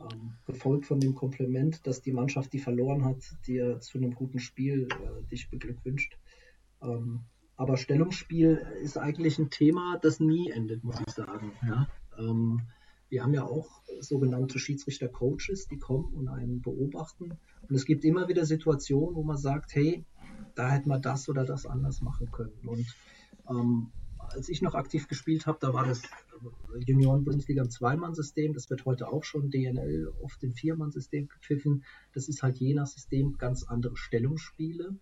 ähm, gefolgt von dem Kompliment, dass die Mannschaft, die verloren hat, dir zu einem guten Spiel äh, dich beglückwünscht. Ähm, aber Stellungsspiel ist eigentlich ein Thema, das nie endet, muss ich sagen. Ja? Ähm, wir haben ja auch sogenannte Schiedsrichter-Coaches, die kommen und einen beobachten. Und es gibt immer wieder Situationen, wo man sagt, hey, da hätte man das oder das anders machen können. Und ähm, als ich noch aktiv gespielt habe, da war das Junioren-Bundesliga im Zweimann-System. Das wird heute auch schon DNL oft im Viermann-System gepfiffen. Das ist halt je nach System ganz andere Stellungsspiele.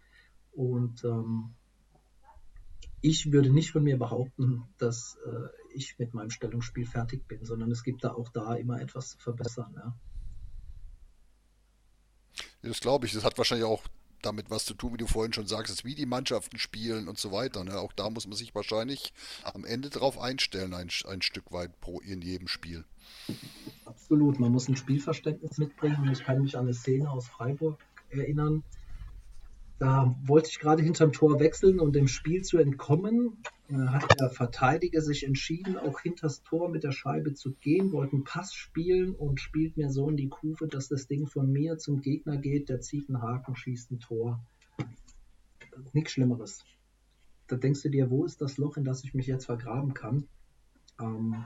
Und ähm, ich würde nicht von mir behaupten, dass äh, ich mit meinem Stellungsspiel fertig bin, sondern es gibt da auch da immer etwas zu verbessern. Ja. Das glaube ich. Das hat wahrscheinlich auch damit was zu tun, wie du vorhin schon sagst, wie die Mannschaften spielen und so weiter. Ne? Auch da muss man sich wahrscheinlich am Ende darauf einstellen, ein, ein Stück weit pro in jedem Spiel. Absolut, man muss ein Spielverständnis mitbringen. Ich kann mich an eine Szene aus Freiburg erinnern. Da wollte ich gerade hinterm Tor wechseln und dem Spiel zu entkommen. Da hat der Verteidiger sich entschieden, auch hinters Tor mit der Scheibe zu gehen, wollte einen Pass spielen und spielt mir so in die Kufe, dass das Ding von mir zum Gegner geht. Der zieht einen Haken, schießt ein Tor. Nichts Schlimmeres. Da denkst du dir, wo ist das Loch, in das ich mich jetzt vergraben kann? Ähm,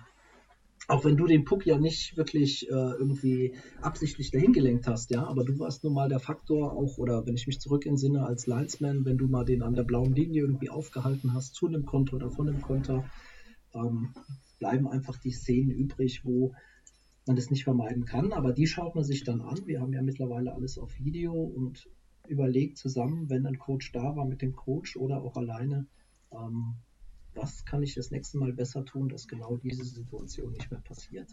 auch wenn du den Puck ja nicht wirklich äh, irgendwie absichtlich dahin gelenkt hast, ja, aber du warst nun mal der Faktor auch, oder wenn ich mich zurück entsinne als Linesman, wenn du mal den an der blauen Linie irgendwie aufgehalten hast, zu einem Konter oder von einem Konter, ähm, bleiben einfach die Szenen übrig, wo man das nicht vermeiden kann, aber die schaut man sich dann an. Wir haben ja mittlerweile alles auf Video und überlegt zusammen, wenn ein Coach da war mit dem Coach oder auch alleine, ähm, was kann ich das nächste Mal besser tun, dass genau diese Situation nicht mehr passiert.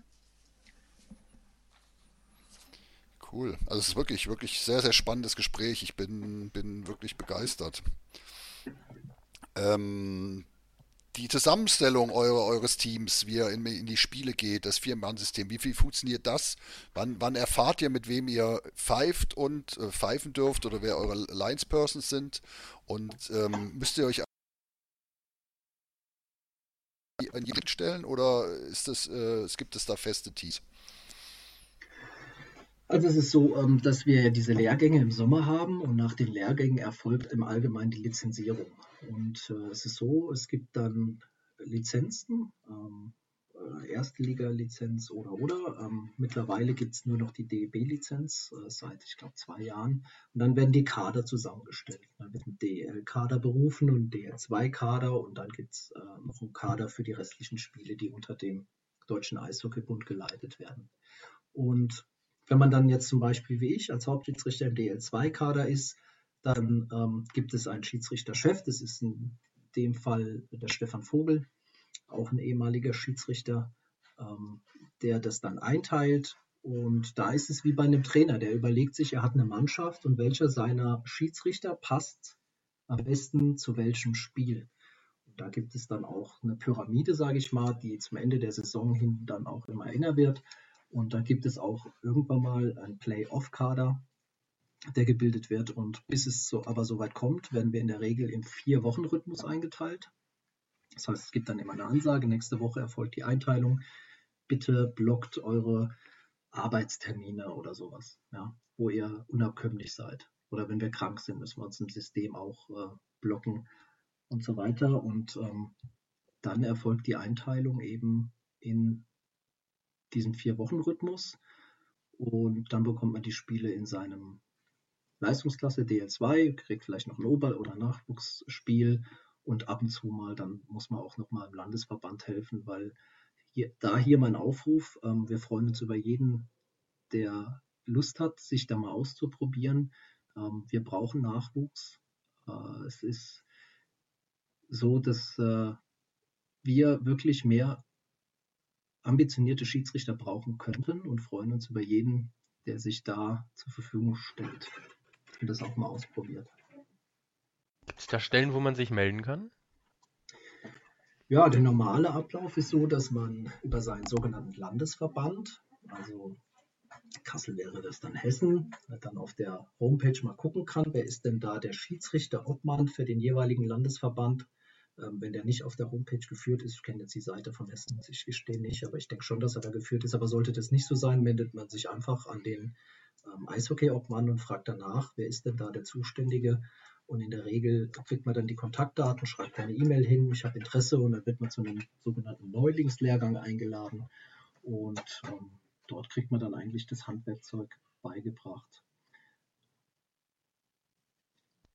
Cool. Also es ist wirklich, wirklich sehr, sehr spannendes Gespräch. Ich bin, bin wirklich begeistert. Ähm, die Zusammenstellung eure, eures Teams, wie ihr in, in die Spiele geht, das Vier-Mann-System, wie viel funktioniert das? Wann, wann, erfahrt ihr, mit wem ihr pfeift und äh, pfeifen dürft oder wer eure Lines-Persons sind? Und ähm, müsst ihr euch an jeden stellen oder ist das, äh, gibt es da feste Tees? Also es ist so, ähm, dass wir diese Lehrgänge im Sommer haben und nach den Lehrgängen erfolgt im Allgemeinen die Lizenzierung. Und äh, es ist so, es gibt dann Lizenzen, ähm, äh, Erstliga-Lizenz oder oder. Ähm, mittlerweile gibt es nur noch die DEB-Lizenz äh, seit, ich glaube, zwei Jahren. Und dann werden die Kader zusammengestellt. Dann wird ein DL-Kader berufen und ein DL2-Kader und dann gibt es äh, noch einen Kader für die restlichen Spiele, die unter dem Deutschen Eishockeybund geleitet werden. Und wenn man dann jetzt zum Beispiel wie ich als Hauptschiedsrichter im DL2-Kader ist, dann ähm, gibt es einen Schiedsrichterchef, das ist in dem Fall der Stefan Vogel, auch ein ehemaliger Schiedsrichter, ähm, der das dann einteilt. Und da ist es wie bei einem Trainer, der überlegt sich, er hat eine Mannschaft und welcher seiner Schiedsrichter passt am besten zu welchem Spiel. Und da gibt es dann auch eine Pyramide, sage ich mal, die zum Ende der Saison hin dann auch immer enger wird. Und da gibt es auch irgendwann mal einen Play-Off-Kader, der gebildet wird. Und bis es so, aber so weit kommt, werden wir in der Regel im Vier-Wochen-Rhythmus eingeteilt. Das heißt, es gibt dann immer eine Ansage, nächste Woche erfolgt die Einteilung. Bitte blockt eure Arbeitstermine oder sowas, ja, wo ihr unabkömmlich seid. Oder wenn wir krank sind, müssen wir uns im System auch äh, blocken und so weiter. Und ähm, dann erfolgt die Einteilung eben in diesem Vier-Wochen-Rhythmus. Und dann bekommt man die Spiele in seinem Leistungsklasse DL2, kriegt vielleicht noch ein Ober- oder Nachwuchsspiel und ab und zu mal, dann muss man auch nochmal im Landesverband helfen, weil hier, da hier mein Aufruf. Ähm, wir freuen uns über jeden, der Lust hat, sich da mal auszuprobieren. Ähm, wir brauchen Nachwuchs. Äh, es ist so, dass äh, wir wirklich mehr ambitionierte Schiedsrichter brauchen könnten und freuen uns über jeden, der sich da zur Verfügung stellt und das auch mal ausprobiert. Gibt es da Stellen, wo man sich melden kann? Ja, der normale Ablauf ist so, dass man über seinen sogenannten Landesverband, also Kassel wäre das dann Hessen, dann auf der Homepage mal gucken kann, wer ist denn da der Schiedsrichter, Obmann für den jeweiligen Landesverband. Ähm, wenn der nicht auf der Homepage geführt ist, ich kenne jetzt die Seite von Hessen, muss ich gestehen nicht, aber ich denke schon, dass er da geführt ist. Aber sollte das nicht so sein, wendet man sich einfach an den ähm, Eishockey-Obmann und fragt danach, wer ist denn da der Zuständige. Und in der Regel kriegt man dann die Kontaktdaten, schreibt eine E-Mail hin, ich habe Interesse und dann wird man zu einem sogenannten Neulingslehrgang eingeladen. Und ähm, dort kriegt man dann eigentlich das Handwerkzeug beigebracht.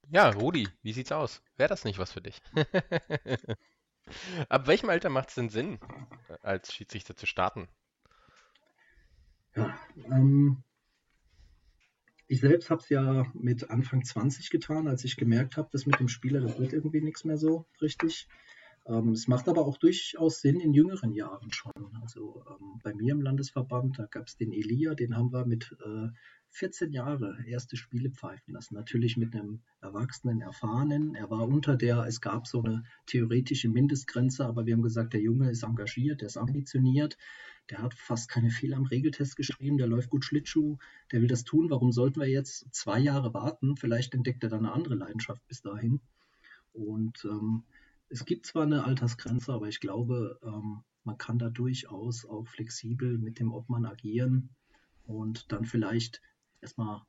Ja, Rudi, wie sieht's aus? Wäre das nicht was für dich? Ab welchem Alter macht es denn Sinn, als Schiedsrichter zu starten? Ja, ähm, ich selbst habe es ja mit Anfang 20 getan, als ich gemerkt habe, dass mit dem Spieler, das wird irgendwie nichts mehr so richtig. Ähm, es macht aber auch durchaus Sinn in jüngeren Jahren schon. Also ähm, bei mir im Landesverband, da gab es den Elia, den haben wir mit äh, 14 Jahren erste Spiele pfeifen lassen. Natürlich mit einem erwachsenen, erfahrenen. Er war unter der, es gab so eine theoretische Mindestgrenze, aber wir haben gesagt, der Junge ist engagiert, der ist ambitioniert, der hat fast keine Fehler am Regeltest geschrieben, der läuft gut Schlittschuh, der will das tun. Warum sollten wir jetzt zwei Jahre warten? Vielleicht entdeckt er dann eine andere Leidenschaft bis dahin. Und ähm, es gibt zwar eine Altersgrenze, aber ich glaube, ähm, man kann da durchaus auch flexibel mit dem Obmann agieren und dann vielleicht erstmal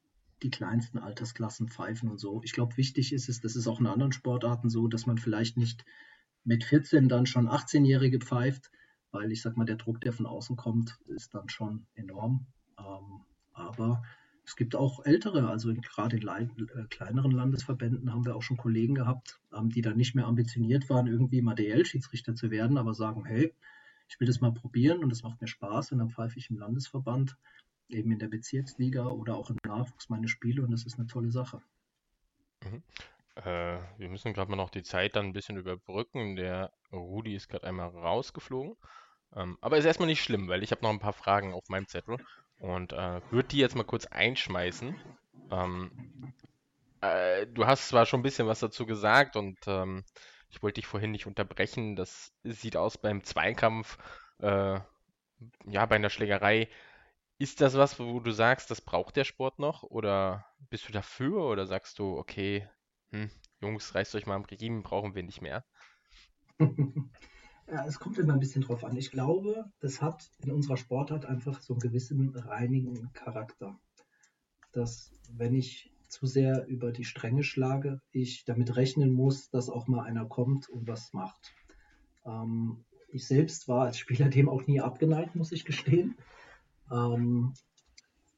die kleinsten Altersklassen pfeifen und so. Ich glaube, wichtig ist es, das ist auch in anderen Sportarten so, dass man vielleicht nicht mit 14 dann schon 18-Jährige pfeift, weil ich sag mal, der Druck, der von außen kommt, ist dann schon enorm. Ähm, aber es gibt auch ältere, also gerade in äh, kleineren Landesverbänden haben wir auch schon Kollegen gehabt, ähm, die dann nicht mehr ambitioniert waren, irgendwie mal DL-Schiedsrichter zu werden, aber sagen, hey, ich will das mal probieren und das macht mir Spaß und dann pfeife ich im Landesverband, eben in der Bezirksliga oder auch im Nachwuchs meine Spiele und das ist eine tolle Sache. Mhm. Äh, wir müssen gerade mal noch die Zeit dann ein bisschen überbrücken. Der Rudi ist gerade einmal rausgeflogen. Ähm, aber ist erstmal nicht schlimm, weil ich habe noch ein paar Fragen auf meinem Zettel und äh, würde die jetzt mal kurz einschmeißen. Ähm, äh, du hast zwar schon ein bisschen was dazu gesagt und ähm, ich wollte dich vorhin nicht unterbrechen. Das sieht aus beim Zweikampf, äh, ja, bei einer Schlägerei. Ist das was, wo du sagst, das braucht der Sport noch? Oder bist du dafür? Oder sagst du, okay, hm, Jungs, reißt euch mal am Riemen, brauchen wir nicht mehr? Ja, es kommt immer ein bisschen drauf an. Ich glaube, das hat in unserer Sportart einfach so einen gewissen reinigen Charakter. Dass, wenn ich zu sehr über die Stränge schlage, ich damit rechnen muss, dass auch mal einer kommt und was macht. Ähm, ich selbst war als Spieler dem auch nie abgeneigt, muss ich gestehen. Ähm,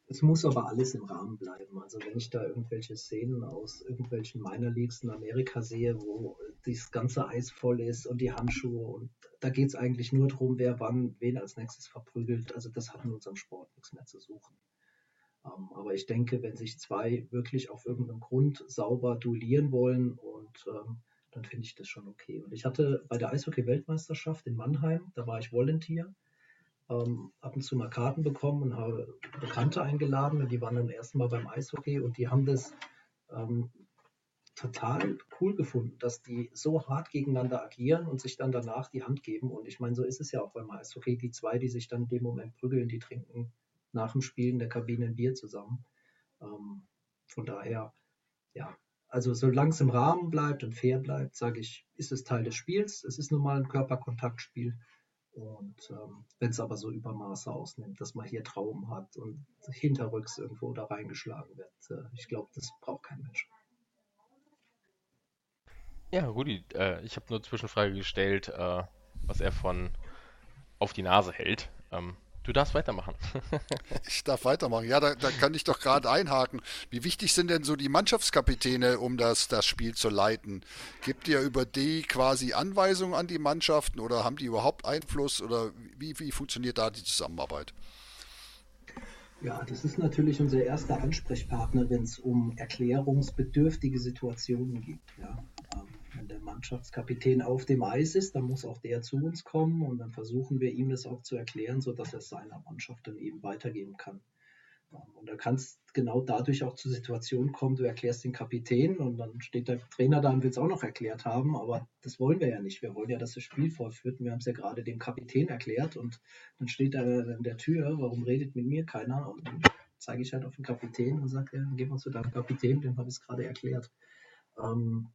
es muss aber alles im Rahmen bleiben. Also wenn ich da irgendwelche Szenen aus irgendwelchen Minor Leagues in Amerika sehe, wo das ganze Eis voll ist und die Handschuhe und da geht es eigentlich nur darum, wer wann wen als nächstes verprügelt. Also das hat in unserem Sport nichts mehr zu suchen. Ähm, aber ich denke, wenn sich zwei wirklich auf irgendeinem Grund sauber duellieren wollen und ähm, dann finde ich das schon okay. Und ich hatte bei der Eishockey-Weltmeisterschaft in Mannheim, da war ich Volunteer ähm, ab und zu mal Karten bekommen und habe Bekannte eingeladen und die waren dann erst Mal beim Eishockey und die haben das ähm, total cool gefunden, dass die so hart gegeneinander agieren und sich dann danach die Hand geben. Und ich meine, so ist es ja auch beim Eishockey. Die zwei, die sich dann in dem Moment prügeln, die trinken nach dem Spiel in der Kabine ein Bier zusammen. Ähm, von daher, ja, also solange es im Rahmen bleibt und fair bleibt, sage ich, ist es Teil des Spiels. Es ist nun mal ein Körperkontaktspiel. Und ähm, wenn es aber so Übermaße ausnimmt, dass man hier Trauben hat und hinterrücks irgendwo da reingeschlagen wird, äh, ich glaube, das braucht kein Mensch. Ja, Rudi, äh, ich habe nur Zwischenfrage gestellt, äh, was er von auf die Nase hält. Ähm, Du darfst weitermachen. ich darf weitermachen. Ja, da, da kann ich doch gerade einhaken. Wie wichtig sind denn so die Mannschaftskapitäne, um das, das Spiel zu leiten? Gibt ihr über die quasi Anweisungen an die Mannschaften oder haben die überhaupt Einfluss oder wie, wie funktioniert da die Zusammenarbeit? Ja, das ist natürlich unser erster Ansprechpartner, wenn es um erklärungsbedürftige Situationen geht. Ja. Wenn der Mannschaftskapitän auf dem Eis ist, dann muss auch der zu uns kommen und dann versuchen wir ihm das auch zu erklären, sodass er es seiner Mannschaft dann eben weitergeben kann. Und da kann es genau dadurch auch zu Situationen kommen, du erklärst den Kapitän und dann steht der Trainer da und will es auch noch erklärt haben, aber das wollen wir ja nicht. Wir wollen ja, dass das Spiel vorführt. Und wir haben es ja gerade dem Kapitän erklärt und dann steht er in der Tür, warum redet mit mir keiner? Und dann zeige ich halt auf den Kapitän und sage, ja, gehen wir zu deinem Kapitän, dem habe ich es gerade erklärt. Ähm,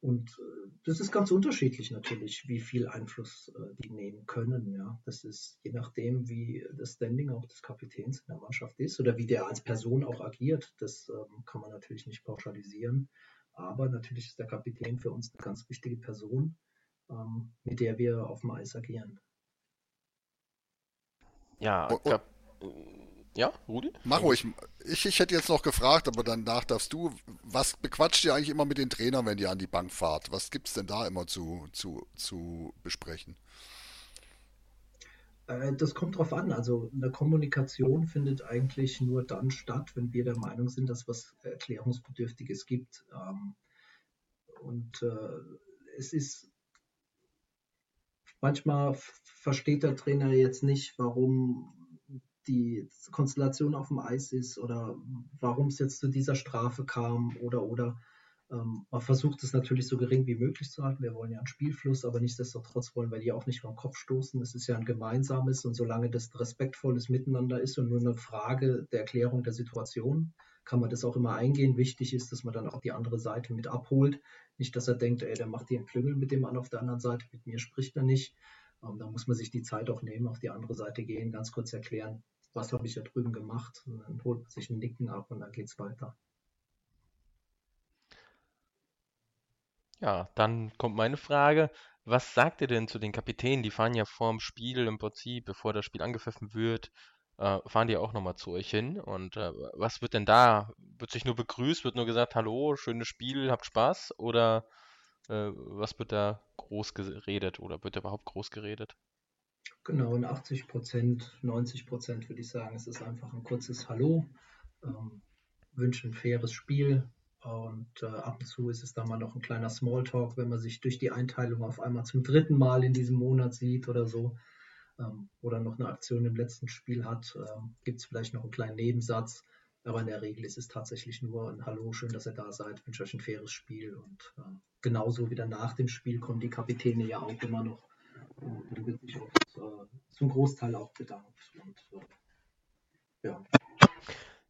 und äh, das ist ganz unterschiedlich natürlich, wie viel Einfluss äh, die nehmen können. Ja, das ist je nachdem, wie das Standing auch des Kapitäns in der Mannschaft ist oder wie der als Person auch agiert. Das ähm, kann man natürlich nicht pauschalisieren. Aber natürlich ist der Kapitän für uns eine ganz wichtige Person, ähm, mit der wir auf dem Eis agieren. Ja, Kap ja, Rudi? Mach ruhig. Ich, ich hätte jetzt noch gefragt, aber danach darfst du. Was bequatscht ihr eigentlich immer mit den Trainern, wenn ihr an die Bank fahrt? Was gibt es denn da immer zu, zu, zu besprechen? Äh, das kommt drauf an. Also eine Kommunikation findet eigentlich nur dann statt, wenn wir der Meinung sind, dass was Erklärungsbedürftiges gibt. Ähm, und äh, es ist manchmal versteht der Trainer jetzt nicht, warum die Konstellation auf dem Eis ist oder warum es jetzt zu dieser Strafe kam oder oder ähm, man versucht es natürlich so gering wie möglich zu halten. Wir wollen ja einen Spielfluss, aber nichtsdestotrotz wollen wir die auch nicht vom Kopf stoßen. Es ist ja ein gemeinsames und solange das respektvolles Miteinander ist und nur eine Frage der Erklärung der Situation, kann man das auch immer eingehen. Wichtig ist, dass man dann auch die andere Seite mit abholt. Nicht, dass er denkt, ey, der macht hier einen Klüngel mit dem an auf der anderen Seite, mit mir spricht er nicht. Ähm, da muss man sich die Zeit auch nehmen, auf die andere Seite gehen, ganz kurz erklären, was habe ich da drüben gemacht? Und dann holt man sich ein Nicken ab und dann geht es weiter. Ja, dann kommt meine Frage. Was sagt ihr denn zu den Kapitänen? Die fahren ja vorm Spiel im Prinzip, bevor das Spiel angepfiffen wird, äh, fahren die auch nochmal zu euch hin. Und äh, was wird denn da? Wird sich nur begrüßt, wird nur gesagt, hallo, schönes Spiel, habt Spaß? Oder äh, was wird da groß geredet oder wird überhaupt groß geredet? Genau, in 80 Prozent, 90 Prozent würde ich sagen, es ist einfach ein kurzes Hallo, ähm, wünsche ein faires Spiel und äh, ab und zu ist es dann mal noch ein kleiner Smalltalk, wenn man sich durch die Einteilung auf einmal zum dritten Mal in diesem Monat sieht oder so ähm, oder noch eine Aktion im letzten Spiel hat, äh, gibt es vielleicht noch einen kleinen Nebensatz. Aber in der Regel ist es tatsächlich nur ein Hallo, schön, dass ihr da seid, wünsche euch ein faires Spiel. Und äh, genauso wieder nach dem Spiel kommen die Kapitäne ja auch immer noch und da wird sich auch äh, zum Großteil auch bedankt. Und, äh, ja.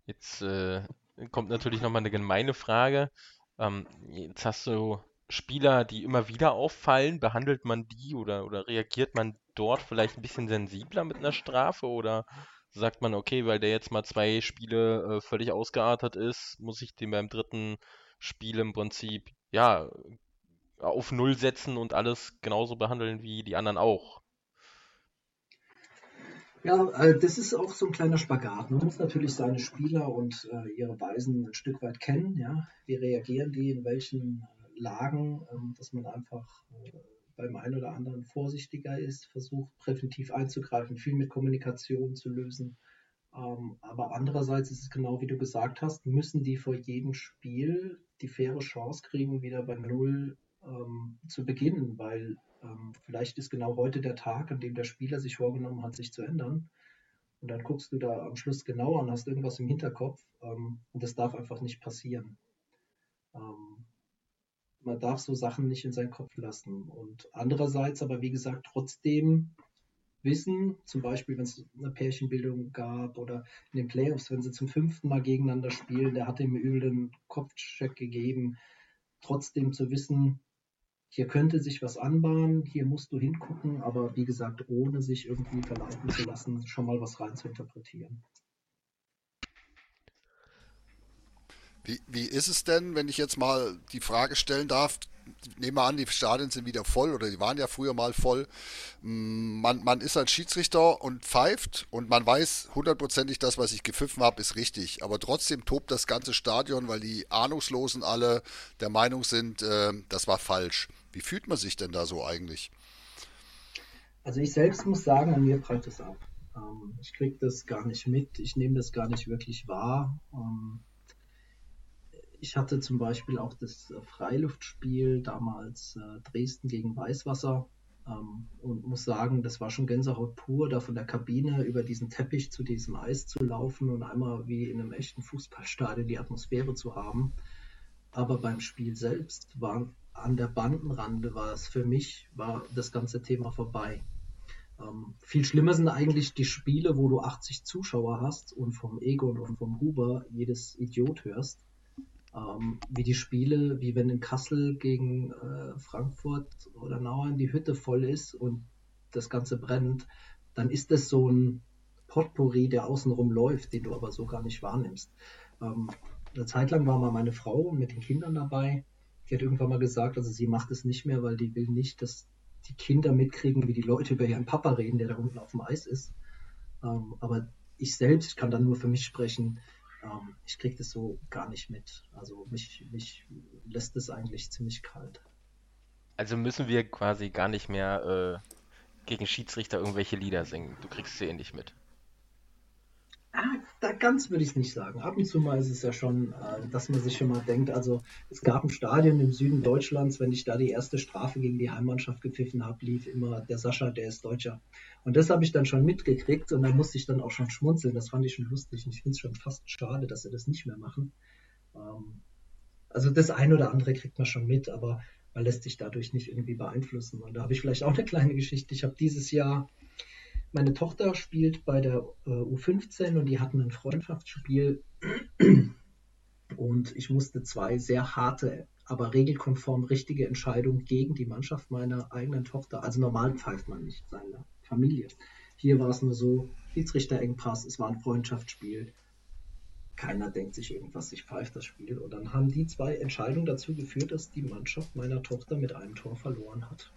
Jetzt äh, kommt natürlich nochmal eine gemeine Frage. Ähm, jetzt hast du Spieler, die immer wieder auffallen. Behandelt man die oder, oder reagiert man dort vielleicht ein bisschen sensibler mit einer Strafe oder sagt man, okay, weil der jetzt mal zwei Spiele äh, völlig ausgeartet ist, muss ich den beim dritten Spiel im Prinzip ja auf Null setzen und alles genauso behandeln wie die anderen auch. Ja, äh, das ist auch so ein kleiner Spagat. Man muss natürlich seine Spieler und äh, ihre Weisen ein Stück weit kennen. Ja? Wie reagieren die in welchen äh, Lagen, ähm, dass man einfach beim einen oder anderen vorsichtiger ist, versucht präventiv einzugreifen, viel mit Kommunikation zu lösen. Ähm, aber andererseits ist es genau wie du gesagt hast, müssen die vor jedem Spiel die faire Chance kriegen, wieder bei Null ähm, zu beginnen, weil ähm, vielleicht ist genau heute der Tag, an dem der Spieler sich vorgenommen hat, sich zu ändern. Und dann guckst du da am Schluss genauer und hast irgendwas im Hinterkopf ähm, und das darf einfach nicht passieren. Ähm, man darf so Sachen nicht in seinen Kopf lassen. Und andererseits aber, wie gesagt, trotzdem wissen, zum Beispiel, wenn es eine Pärchenbildung gab oder in den Playoffs, wenn sie zum fünften Mal gegeneinander spielen, der hat dem übel den Kopfcheck gegeben, trotzdem zu wissen, hier könnte sich was anbahnen, hier musst du hingucken, aber wie gesagt, ohne sich irgendwie verleiten zu lassen, schon mal was rein zu interpretieren. Wie, wie ist es denn, wenn ich jetzt mal die Frage stellen darf? Nehmen wir an, die Stadien sind wieder voll oder die waren ja früher mal voll. Mm, man, man ist als Schiedsrichter und pfeift und man weiß hundertprozentig, das, was ich gepfiffen habe, ist richtig. Aber trotzdem tobt das ganze Stadion, weil die Ahnungslosen alle der Meinung sind, äh, das war falsch. Wie fühlt man sich denn da so eigentlich? Also ich selbst muss sagen, an mir prallt es ab. Ähm, ich kriege das gar nicht mit, ich nehme das gar nicht wirklich wahr. Ähm, ich hatte zum Beispiel auch das Freiluftspiel damals äh, Dresden gegen Weißwasser ähm, und muss sagen, das war schon Gänsehaut pur, da von der Kabine über diesen Teppich zu diesem Eis zu laufen und einmal wie in einem echten Fußballstadion die Atmosphäre zu haben. Aber beim Spiel selbst war an der Bandenrande war es für mich, war das ganze Thema vorbei. Ähm, viel schlimmer sind eigentlich die Spiele, wo du 80 Zuschauer hast und vom Egon und vom Huber jedes Idiot hörst ähm, wie die Spiele, wie wenn in Kassel gegen äh, Frankfurt oder Nauern die Hütte voll ist und das Ganze brennt, dann ist das so ein Potpourri, der außenrum läuft, den du aber so gar nicht wahrnimmst. Ähm, eine Zeit lang war mal meine Frau mit den Kindern dabei. Die hat irgendwann mal gesagt, also sie macht es nicht mehr, weil die will nicht, dass die Kinder mitkriegen, wie die Leute über ihren Papa reden, der da unten auf dem Eis ist. Ähm, aber ich selbst kann dann nur für mich sprechen, ähm, ich kriege das so gar nicht mit. Also mich, mich lässt es eigentlich ziemlich kalt. Also müssen wir quasi gar nicht mehr äh, gegen Schiedsrichter irgendwelche Lieder singen. Du kriegst sie eh nicht mit. Ah, da ganz würde ich es nicht sagen. Ab und zu mal ist es ja schon, äh, dass man sich schon mal denkt, also es gab ein Stadion im Süden Deutschlands, wenn ich da die erste Strafe gegen die Heimmannschaft gepfiffen habe, lief immer der Sascha, der ist Deutscher. Und das habe ich dann schon mitgekriegt und da musste ich dann auch schon schmunzeln. Das fand ich schon lustig und ich finde es schon fast schade, dass sie das nicht mehr machen. Ähm, also das eine oder andere kriegt man schon mit, aber man lässt sich dadurch nicht irgendwie beeinflussen. Und da habe ich vielleicht auch eine kleine Geschichte. Ich habe dieses Jahr meine Tochter spielt bei der äh, U15 und die hatten ein Freundschaftsspiel und ich musste zwei sehr harte, aber regelkonform richtige Entscheidungen gegen die Mannschaft meiner eigenen Tochter. Also normal pfeift man nicht seine Familie. Hier war es nur so, Schiedsrichter-Engpass, es war ein Freundschaftsspiel. Keiner denkt sich irgendwas, ich pfeife das Spiel. Und dann haben die zwei Entscheidungen dazu geführt, dass die Mannschaft meiner Tochter mit einem Tor verloren hat.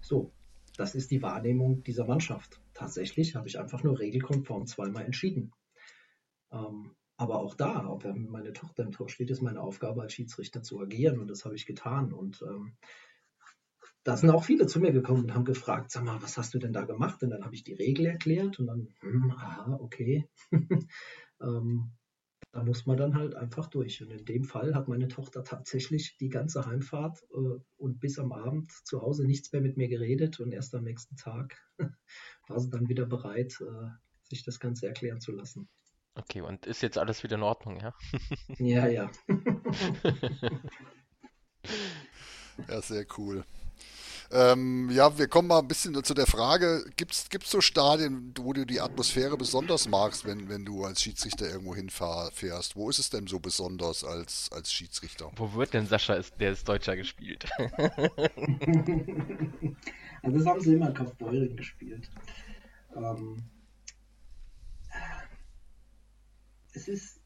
So, das ist die Wahrnehmung dieser Mannschaft. Tatsächlich habe ich einfach nur regelkonform zweimal entschieden. Ähm, aber auch da, ob meine Tochter im Tor steht, ist meine Aufgabe als Schiedsrichter zu agieren und das habe ich getan. Und ähm, da sind auch viele zu mir gekommen und haben gefragt, sag mal, was hast du denn da gemacht? Und dann habe ich die Regel erklärt und dann, hm, aha, okay. ähm, da muss man dann halt einfach durch. Und in dem Fall hat meine Tochter tatsächlich die ganze Heimfahrt äh, und bis am Abend zu Hause nichts mehr mit mir geredet und erst am nächsten Tag war sie dann wieder bereit, äh, sich das Ganze erklären zu lassen. Okay, und ist jetzt alles wieder in Ordnung, ja? ja, ja. ja, sehr cool. Ähm, ja, wir kommen mal ein bisschen zu der Frage, gibt es so Stadien, wo du die Atmosphäre besonders magst, wenn, wenn du als Schiedsrichter irgendwo hinfährst? Wo ist es denn so besonders als, als Schiedsrichter? Wo wird denn Sascha, ist, der ist Deutscher, gespielt? also das haben sie immer in Kaufbeuren gespielt. Ähm, es ist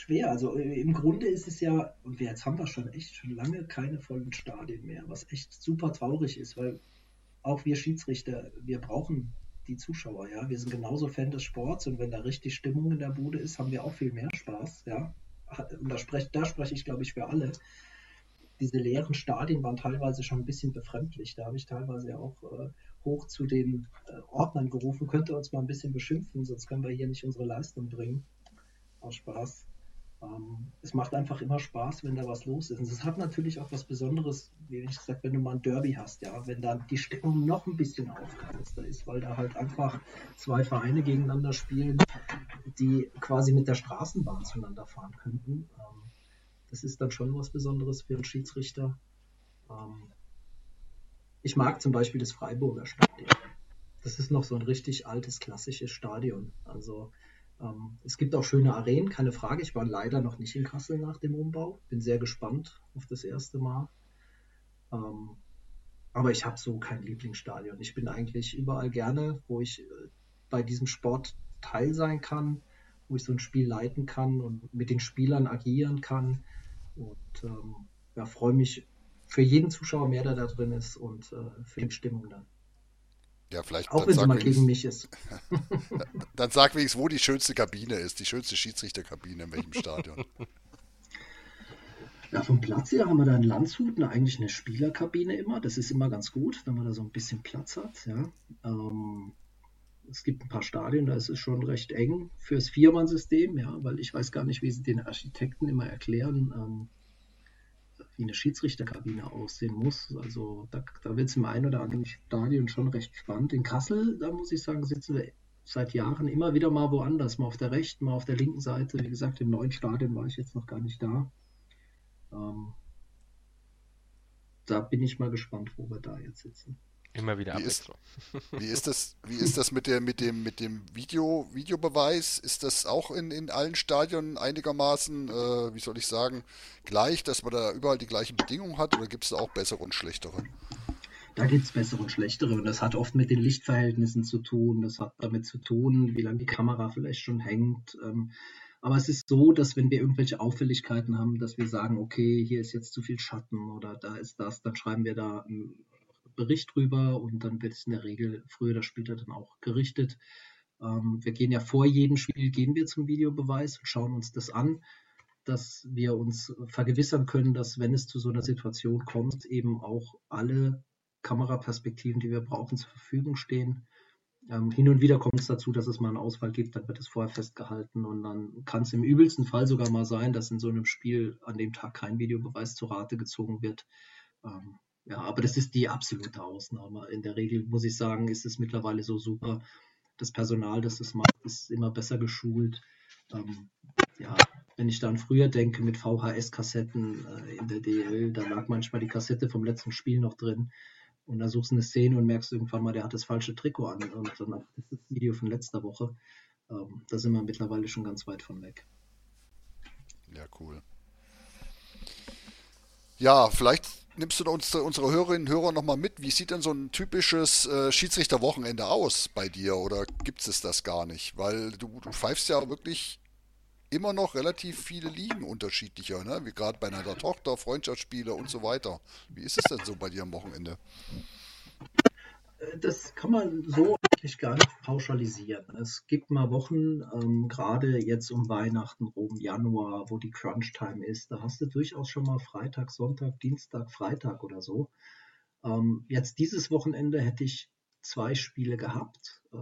schwer. Also äh, im Grunde ist es ja, und jetzt haben wir schon echt schon lange keine vollen Stadien mehr, was echt super traurig ist, weil auch wir Schiedsrichter, wir brauchen die Zuschauer, ja. Wir sind genauso Fan des Sports und wenn da richtig Stimmung in der Bude ist, haben wir auch viel mehr Spaß, ja. Und da spreche da sprech ich, glaube ich, für alle. Diese leeren Stadien waren teilweise schon ein bisschen befremdlich. Da habe ich teilweise auch äh, hoch zu den äh, Ordnern gerufen, könnt ihr uns mal ein bisschen beschimpfen, sonst können wir hier nicht unsere Leistung bringen. Aus Spaß. Ähm, es macht einfach immer Spaß, wenn da was los ist. Und es hat natürlich auch was Besonderes, wie ich gesagt, wenn du mal ein Derby hast, ja, wenn da die Stimmung noch ein bisschen aufgeheizter ist, weil da halt einfach zwei Vereine gegeneinander spielen, die quasi mit der Straßenbahn zueinander fahren könnten. Ähm, das ist dann schon was Besonderes für einen Schiedsrichter. Ähm, ich mag zum Beispiel das Freiburger Stadion. Das ist noch so ein richtig altes, klassisches Stadion. Also ähm, es gibt auch schöne Arenen, keine Frage. Ich war leider noch nicht in Kassel nach dem Umbau. Bin sehr gespannt auf das erste Mal. Ähm, aber ich habe so kein Lieblingsstadion. Ich bin eigentlich überall gerne, wo ich äh, bei diesem Sport teil sein kann. wo ich so ein Spiel leiten kann und mit den Spielern agieren kann. Und ähm, ja, freue mich für jeden Zuschauer mehr, der da drin ist und äh, für die Stimmung dann. Ja, vielleicht Auch wenn sie mal gegen mich ist. dann sag wenigstens, wo die schönste Kabine ist, die schönste Schiedsrichterkabine in welchem Stadion. Ja, vom Platz her haben wir da in Landshut eine, eigentlich eine Spielerkabine immer. Das ist immer ganz gut, wenn man da so ein bisschen Platz hat. Ja. Ähm, es gibt ein paar Stadien, da ist es schon recht eng fürs Viermann-System, ja, weil ich weiß gar nicht, wie sie den Architekten immer erklären, ähm, wie eine Schiedsrichterkabine aussehen muss. Also da, da wird es im einen oder anderen Stadion schon recht spannend. In Kassel, da muss ich sagen, sitzen wir seit Jahren immer wieder mal woanders, mal auf der rechten, mal auf der linken Seite. Wie gesagt, im neuen Stadion war ich jetzt noch gar nicht da. Ähm, da bin ich mal gespannt, wo wir da jetzt sitzen. Immer wieder wie ist, wie ist das, wie ist das mit, der, mit dem, mit dem Video, Videobeweis? Ist das auch in, in allen Stadien einigermaßen, äh, wie soll ich sagen, gleich, dass man da überall die gleichen Bedingungen hat oder gibt es da auch bessere und schlechtere? Da gibt es bessere und schlechtere und das hat oft mit den Lichtverhältnissen zu tun, das hat damit zu tun, wie lange die Kamera vielleicht schon hängt. Ähm, aber es ist so, dass wenn wir irgendwelche Auffälligkeiten haben, dass wir sagen, okay, hier ist jetzt zu viel Schatten oder da ist das, dann schreiben wir da einen Bericht drüber und dann wird es in der Regel früher oder später dann auch gerichtet. Ähm, wir gehen ja vor jedem Spiel, gehen wir zum Videobeweis und schauen uns das an, dass wir uns vergewissern können, dass wenn es zu so einer Situation kommt, eben auch alle Kameraperspektiven, die wir brauchen, zur Verfügung stehen ähm, hin und wieder kommt es dazu, dass es mal einen Ausfall gibt, dann wird es vorher festgehalten und dann kann es im übelsten Fall sogar mal sein, dass in so einem Spiel an dem Tag kein Videobeweis zur Rate gezogen wird. Ähm, ja, aber das ist die absolute Ausnahme. In der Regel muss ich sagen, ist es mittlerweile so super. Das Personal, das es macht, ist immer besser geschult. Ähm, ja, wenn ich dann früher denke mit VHS-Kassetten äh, in der DL, da lag manchmal die Kassette vom letzten Spiel noch drin. Und dann suchst du eine Szene und merkst irgendwann mal, der hat das falsche Trikot an. Und dann ist das Video von letzter Woche. Ähm, da sind wir mittlerweile schon ganz weit von weg. Ja, cool. Ja, vielleicht nimmst du uns, unsere Hörerinnen und Hörer nochmal mit. Wie sieht denn so ein typisches äh, Schiedsrichterwochenende aus bei dir? Oder gibt es das gar nicht? Weil du, du pfeifst ja wirklich immer noch relativ viele Ligen unterschiedlicher, ne? wie gerade bei deiner Tochter, Freundschaftsspiele und so weiter. Wie ist es denn so bei dir am Wochenende? Das kann man so eigentlich gar nicht pauschalisieren. Es gibt mal Wochen, ähm, gerade jetzt um Weihnachten rum, Januar, wo die Crunch-Time ist, da hast du durchaus schon mal Freitag, Sonntag, Dienstag, Freitag oder so. Ähm, jetzt dieses Wochenende hätte ich zwei Spiele gehabt. Äh,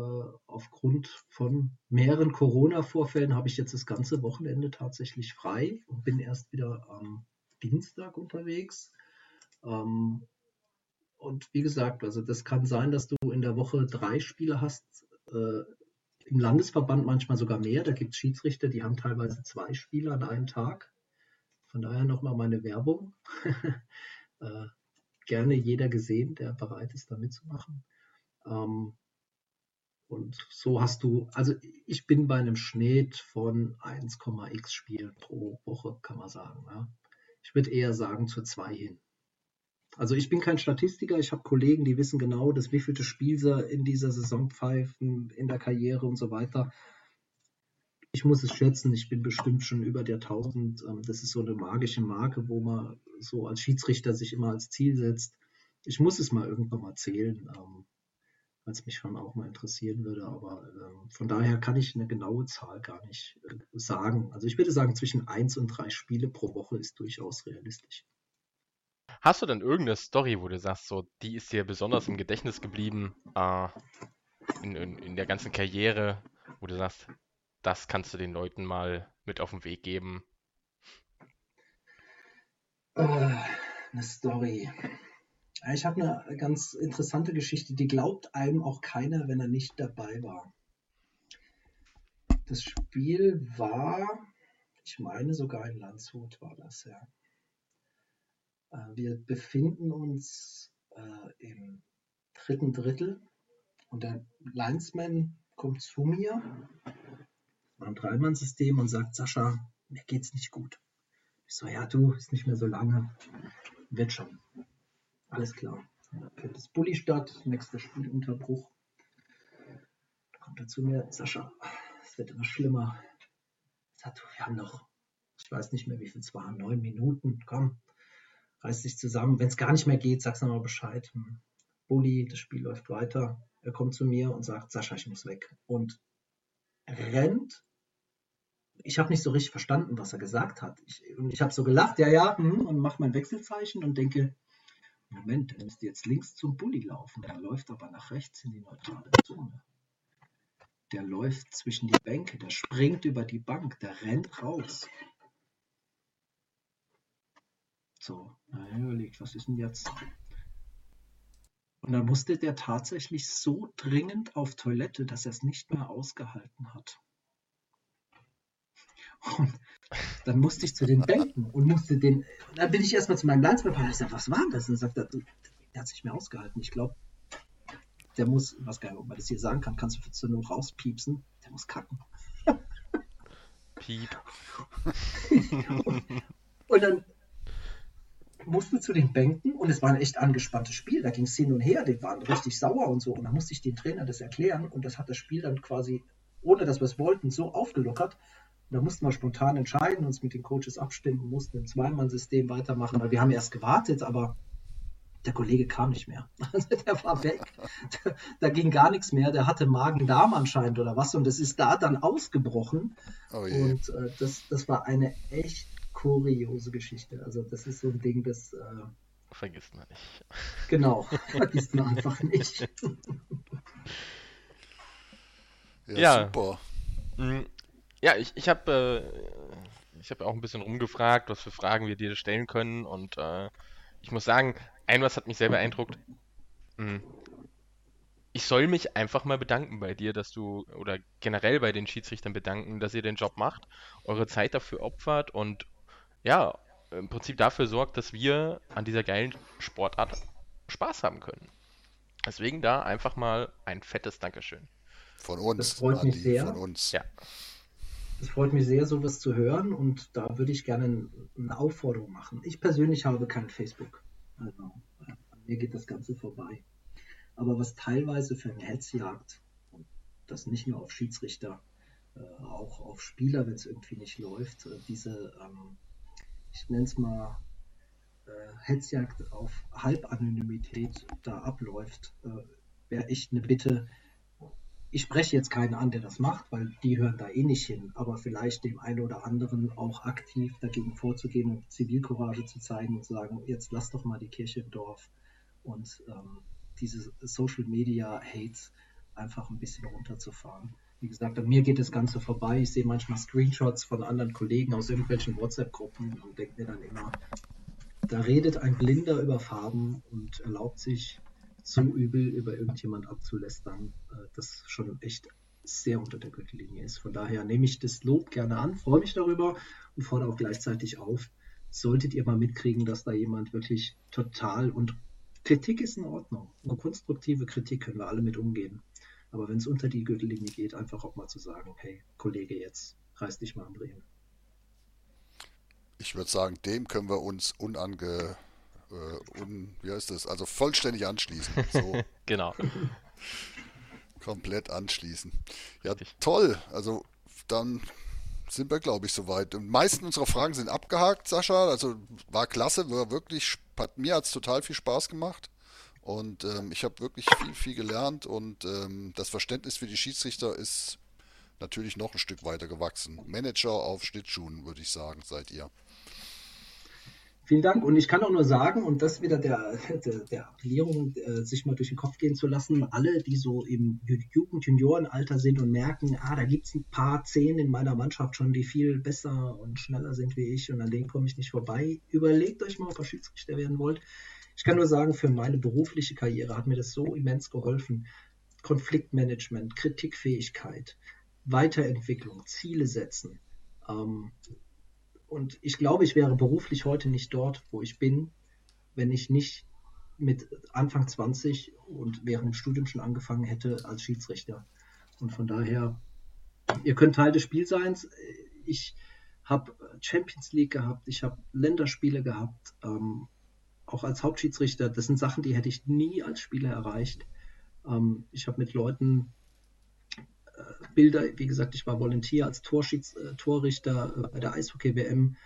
aufgrund von mehreren Corona-Vorfällen habe ich jetzt das ganze Wochenende tatsächlich frei und bin erst wieder am Dienstag unterwegs. Ähm, und wie gesagt, also das kann sein, dass du in der Woche drei Spiele hast. Äh, Im Landesverband manchmal sogar mehr. Da gibt es Schiedsrichter, die haben teilweise zwei Spiele an einem Tag. Von daher nochmal meine Werbung. äh, gerne jeder gesehen, der bereit ist, da mitzumachen. Ähm, und so hast du, also ich bin bei einem Schnitt von 1,x Spielen pro Woche, kann man sagen. Ja. Ich würde eher sagen zur 2 hin. Also ich bin kein Statistiker, ich habe Kollegen, die wissen genau, dass wievielte Spiel sie in dieser Saison pfeifen, in der Karriere und so weiter. Ich muss es schätzen, ich bin bestimmt schon über der 1000. Ähm, das ist so eine magische Marke, wo man so als Schiedsrichter sich immer als Ziel setzt. Ich muss es mal irgendwann mal zählen. Ähm, weil es mich schon auch mal interessieren würde. Aber äh, von daher kann ich eine genaue Zahl gar nicht äh, sagen. Also ich würde sagen, zwischen eins und drei Spiele pro Woche ist durchaus realistisch. Hast du denn irgendeine Story, wo du sagst, so, die ist dir besonders im Gedächtnis geblieben äh, in, in, in der ganzen Karriere, wo du sagst, das kannst du den Leuten mal mit auf den Weg geben? Äh, eine Story. Ich habe eine ganz interessante Geschichte, die glaubt einem auch keiner, wenn er nicht dabei war. Das Spiel war, ich meine sogar in Landshut war das, ja. Äh, wir befinden uns äh, im dritten Drittel und der Linesman kommt zu mir, ein Dreimann-System und sagt, Sascha, mir geht's nicht gut. Ich so, ja du, ist nicht mehr so lange, wird schon. Alles klar. Okay, das Bulli statt, nächster Spielunterbruch. Da kommt er zu mir, Sascha, es wird immer schlimmer. gesagt, wir haben noch, ich weiß nicht mehr, wie viel es waren, neun Minuten, komm, reiß dich zusammen. Wenn es gar nicht mehr geht, sag's nochmal Bescheid. Hm, Bulli, das Spiel läuft weiter. Er kommt zu mir und sagt, Sascha, ich muss weg. Und rennt. Ich habe nicht so richtig verstanden, was er gesagt hat. Ich, ich habe so gelacht, ja, ja, hm, und mache mein Wechselzeichen und denke, Moment, der müsste jetzt links zum Bulli laufen. Der läuft aber nach rechts in die neutrale Zone. Der läuft zwischen die Bänke, der springt über die Bank, der rennt raus. So, na, überlegt, was ist denn jetzt? Und dann musste der tatsächlich so dringend auf Toilette, dass er es nicht mehr ausgehalten hat. Und dann musste ich zu den Bänken und musste den. Dann bin ich erstmal zu meinem Landsmann und ich sage, was war das? Und dann sagt er, der hat sich mehr ausgehalten. Ich glaube, der muss, was nicht, ob man das hier sagen kann, kannst du zur Not rauspiepsen, der muss kacken. Piep. und, und dann mussten zu den Bänken und es war ein echt angespanntes Spiel. Da ging es hin und her, die waren richtig sauer und so. Und da musste ich den Trainer das erklären und das hat das Spiel dann quasi, ohne dass wir es wollten, so aufgelockert. Und da mussten wir spontan entscheiden, uns mit den Coaches abstimmen, mussten im Zweimann-System weitermachen, weil wir haben erst gewartet, aber der Kollege kam nicht mehr. Also der war weg. Da, da ging gar nichts mehr. Der hatte Magen-Darm anscheinend oder was. Und das ist da dann ausgebrochen. Oh und äh, das, das war eine echt kuriose Geschichte. Also das ist so ein Ding, das äh, vergisst man nicht. Genau, vergisst man einfach nicht. ja, ja, super. Mm, ja, ich, ich habe äh, ich auch ein bisschen rumgefragt, was für Fragen wir dir stellen können und äh, ich muss sagen, ein was hat mich sehr beeindruckt. Mm, ich soll mich einfach mal bedanken bei dir, dass du oder generell bei den Schiedsrichtern bedanken, dass ihr den Job macht, eure Zeit dafür opfert und ja, im Prinzip dafür sorgt, dass wir an dieser geilen Sportart Spaß haben können. Deswegen da einfach mal ein fettes Dankeschön. Von uns. Das freut Andi, mich sehr. Von uns. Ja. Es freut mich sehr, sowas zu hören und da würde ich gerne eine Aufforderung machen. Ich persönlich habe kein Facebook. Also, an mir geht das Ganze vorbei. Aber was teilweise für eine Hetzjagd, und das nicht nur auf Schiedsrichter, äh, auch auf Spieler, wenn es irgendwie nicht läuft, äh, diese ähm, ich nenne es mal, äh, Hetzjagd auf Halbanonymität da abläuft, äh, wäre echt eine Bitte. Ich spreche jetzt keinen an, der das macht, weil die hören da eh nicht hin, aber vielleicht dem einen oder anderen auch aktiv dagegen vorzugehen und Zivilcourage zu zeigen und zu sagen, jetzt lass doch mal die Kirche im Dorf und ähm, diese Social Media Hates einfach ein bisschen runterzufahren. Wie gesagt, an mir geht das Ganze vorbei. Ich sehe manchmal Screenshots von anderen Kollegen aus irgendwelchen WhatsApp-Gruppen und denke mir dann immer, da redet ein Blinder über Farben und erlaubt sich so übel über irgendjemand abzulästern, äh, das schon echt sehr unter der Gürtellinie ist. Von daher nehme ich das Lob gerne an, freue mich darüber und fordere auch gleichzeitig auf, solltet ihr mal mitkriegen, dass da jemand wirklich total und Kritik ist in Ordnung. Eine konstruktive Kritik können wir alle mit umgehen. Aber wenn es unter die Gürtellinie geht, einfach auch mal zu sagen, hey, Kollege, jetzt reiß dich mal am Drehen. Ich würde sagen, dem können wir uns unange, äh, un, wie heißt das, also vollständig anschließen. So. genau. Komplett anschließen. Ja, toll. Also dann sind wir, glaube ich, soweit. Die meisten unserer Fragen sind abgehakt, Sascha. Also war klasse, war wirklich, hat, mir hat es total viel Spaß gemacht. Und ähm, ich habe wirklich viel, viel gelernt und ähm, das Verständnis für die Schiedsrichter ist natürlich noch ein Stück weiter gewachsen. Manager auf Schlittschuhen, würde ich sagen, seid ihr. Vielen Dank. Und ich kann auch nur sagen, und das wieder der, der, der Appellierung, äh, sich mal durch den Kopf gehen zu lassen, alle, die so im Jugend-Juniorenalter sind und merken, ah, da gibt es ein paar Zehn in meiner Mannschaft schon, die viel besser und schneller sind wie ich und an denen komme ich nicht vorbei. Überlegt euch mal, ob ihr Schiedsrichter werden wollt. Ich kann nur sagen, für meine berufliche Karriere hat mir das so immens geholfen. Konfliktmanagement, Kritikfähigkeit, Weiterentwicklung, Ziele setzen. Ähm, und ich glaube, ich wäre beruflich heute nicht dort, wo ich bin, wenn ich nicht mit Anfang 20 und während dem Studium schon angefangen hätte als Schiedsrichter. Und von daher, ihr könnt Teil des Spielseins. Ich habe Champions League gehabt, ich habe Länderspiele gehabt. Ähm, auch als Hauptschiedsrichter, das sind Sachen, die hätte ich nie als Spieler erreicht. Ähm, ich habe mit Leuten Bilder, wie gesagt, ich war Volunteer als Torschieds, äh, Torrichter äh, bei der Eishockey-WM.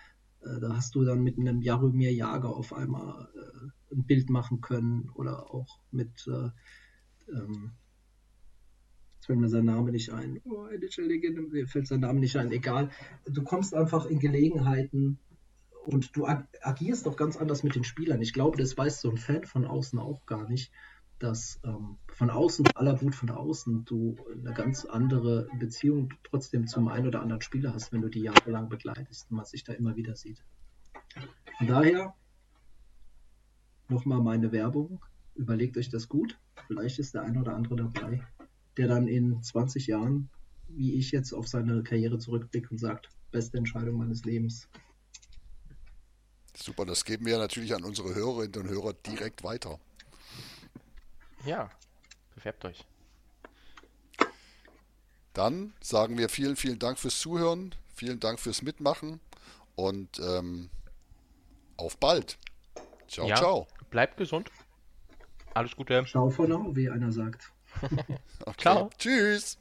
Äh, da hast du dann mit einem Jaromir Jager auf einmal äh, ein Bild machen können oder auch mit, äh, ähm, jetzt fällt mir sein Name nicht ein, oh, Legende, mir fällt sein Name nicht ein, egal. Du kommst einfach in Gelegenheiten und du ag agierst doch ganz anders mit den Spielern. Ich glaube, das weiß so ein Fan von außen auch gar nicht dass ähm, von außen, aller Wut von außen, du eine ganz andere Beziehung trotzdem zum einen oder anderen Spieler hast, wenn du die jahrelang begleitest und man sich da immer wieder sieht. Von daher nochmal meine Werbung. Überlegt euch das gut. Vielleicht ist der eine oder andere dabei, der dann in 20 Jahren, wie ich jetzt, auf seine Karriere zurückblickt und sagt, beste Entscheidung meines Lebens. Super, das geben wir natürlich an unsere Hörerinnen und Hörer direkt weiter. Ja, bewerbt euch. Dann sagen wir vielen, vielen Dank fürs Zuhören, vielen Dank fürs Mitmachen und ähm, auf bald. Ciao, ja, ciao. Bleibt gesund. Alles Gute. Ciao for now, wie einer sagt. okay. Ciao. Tschüss.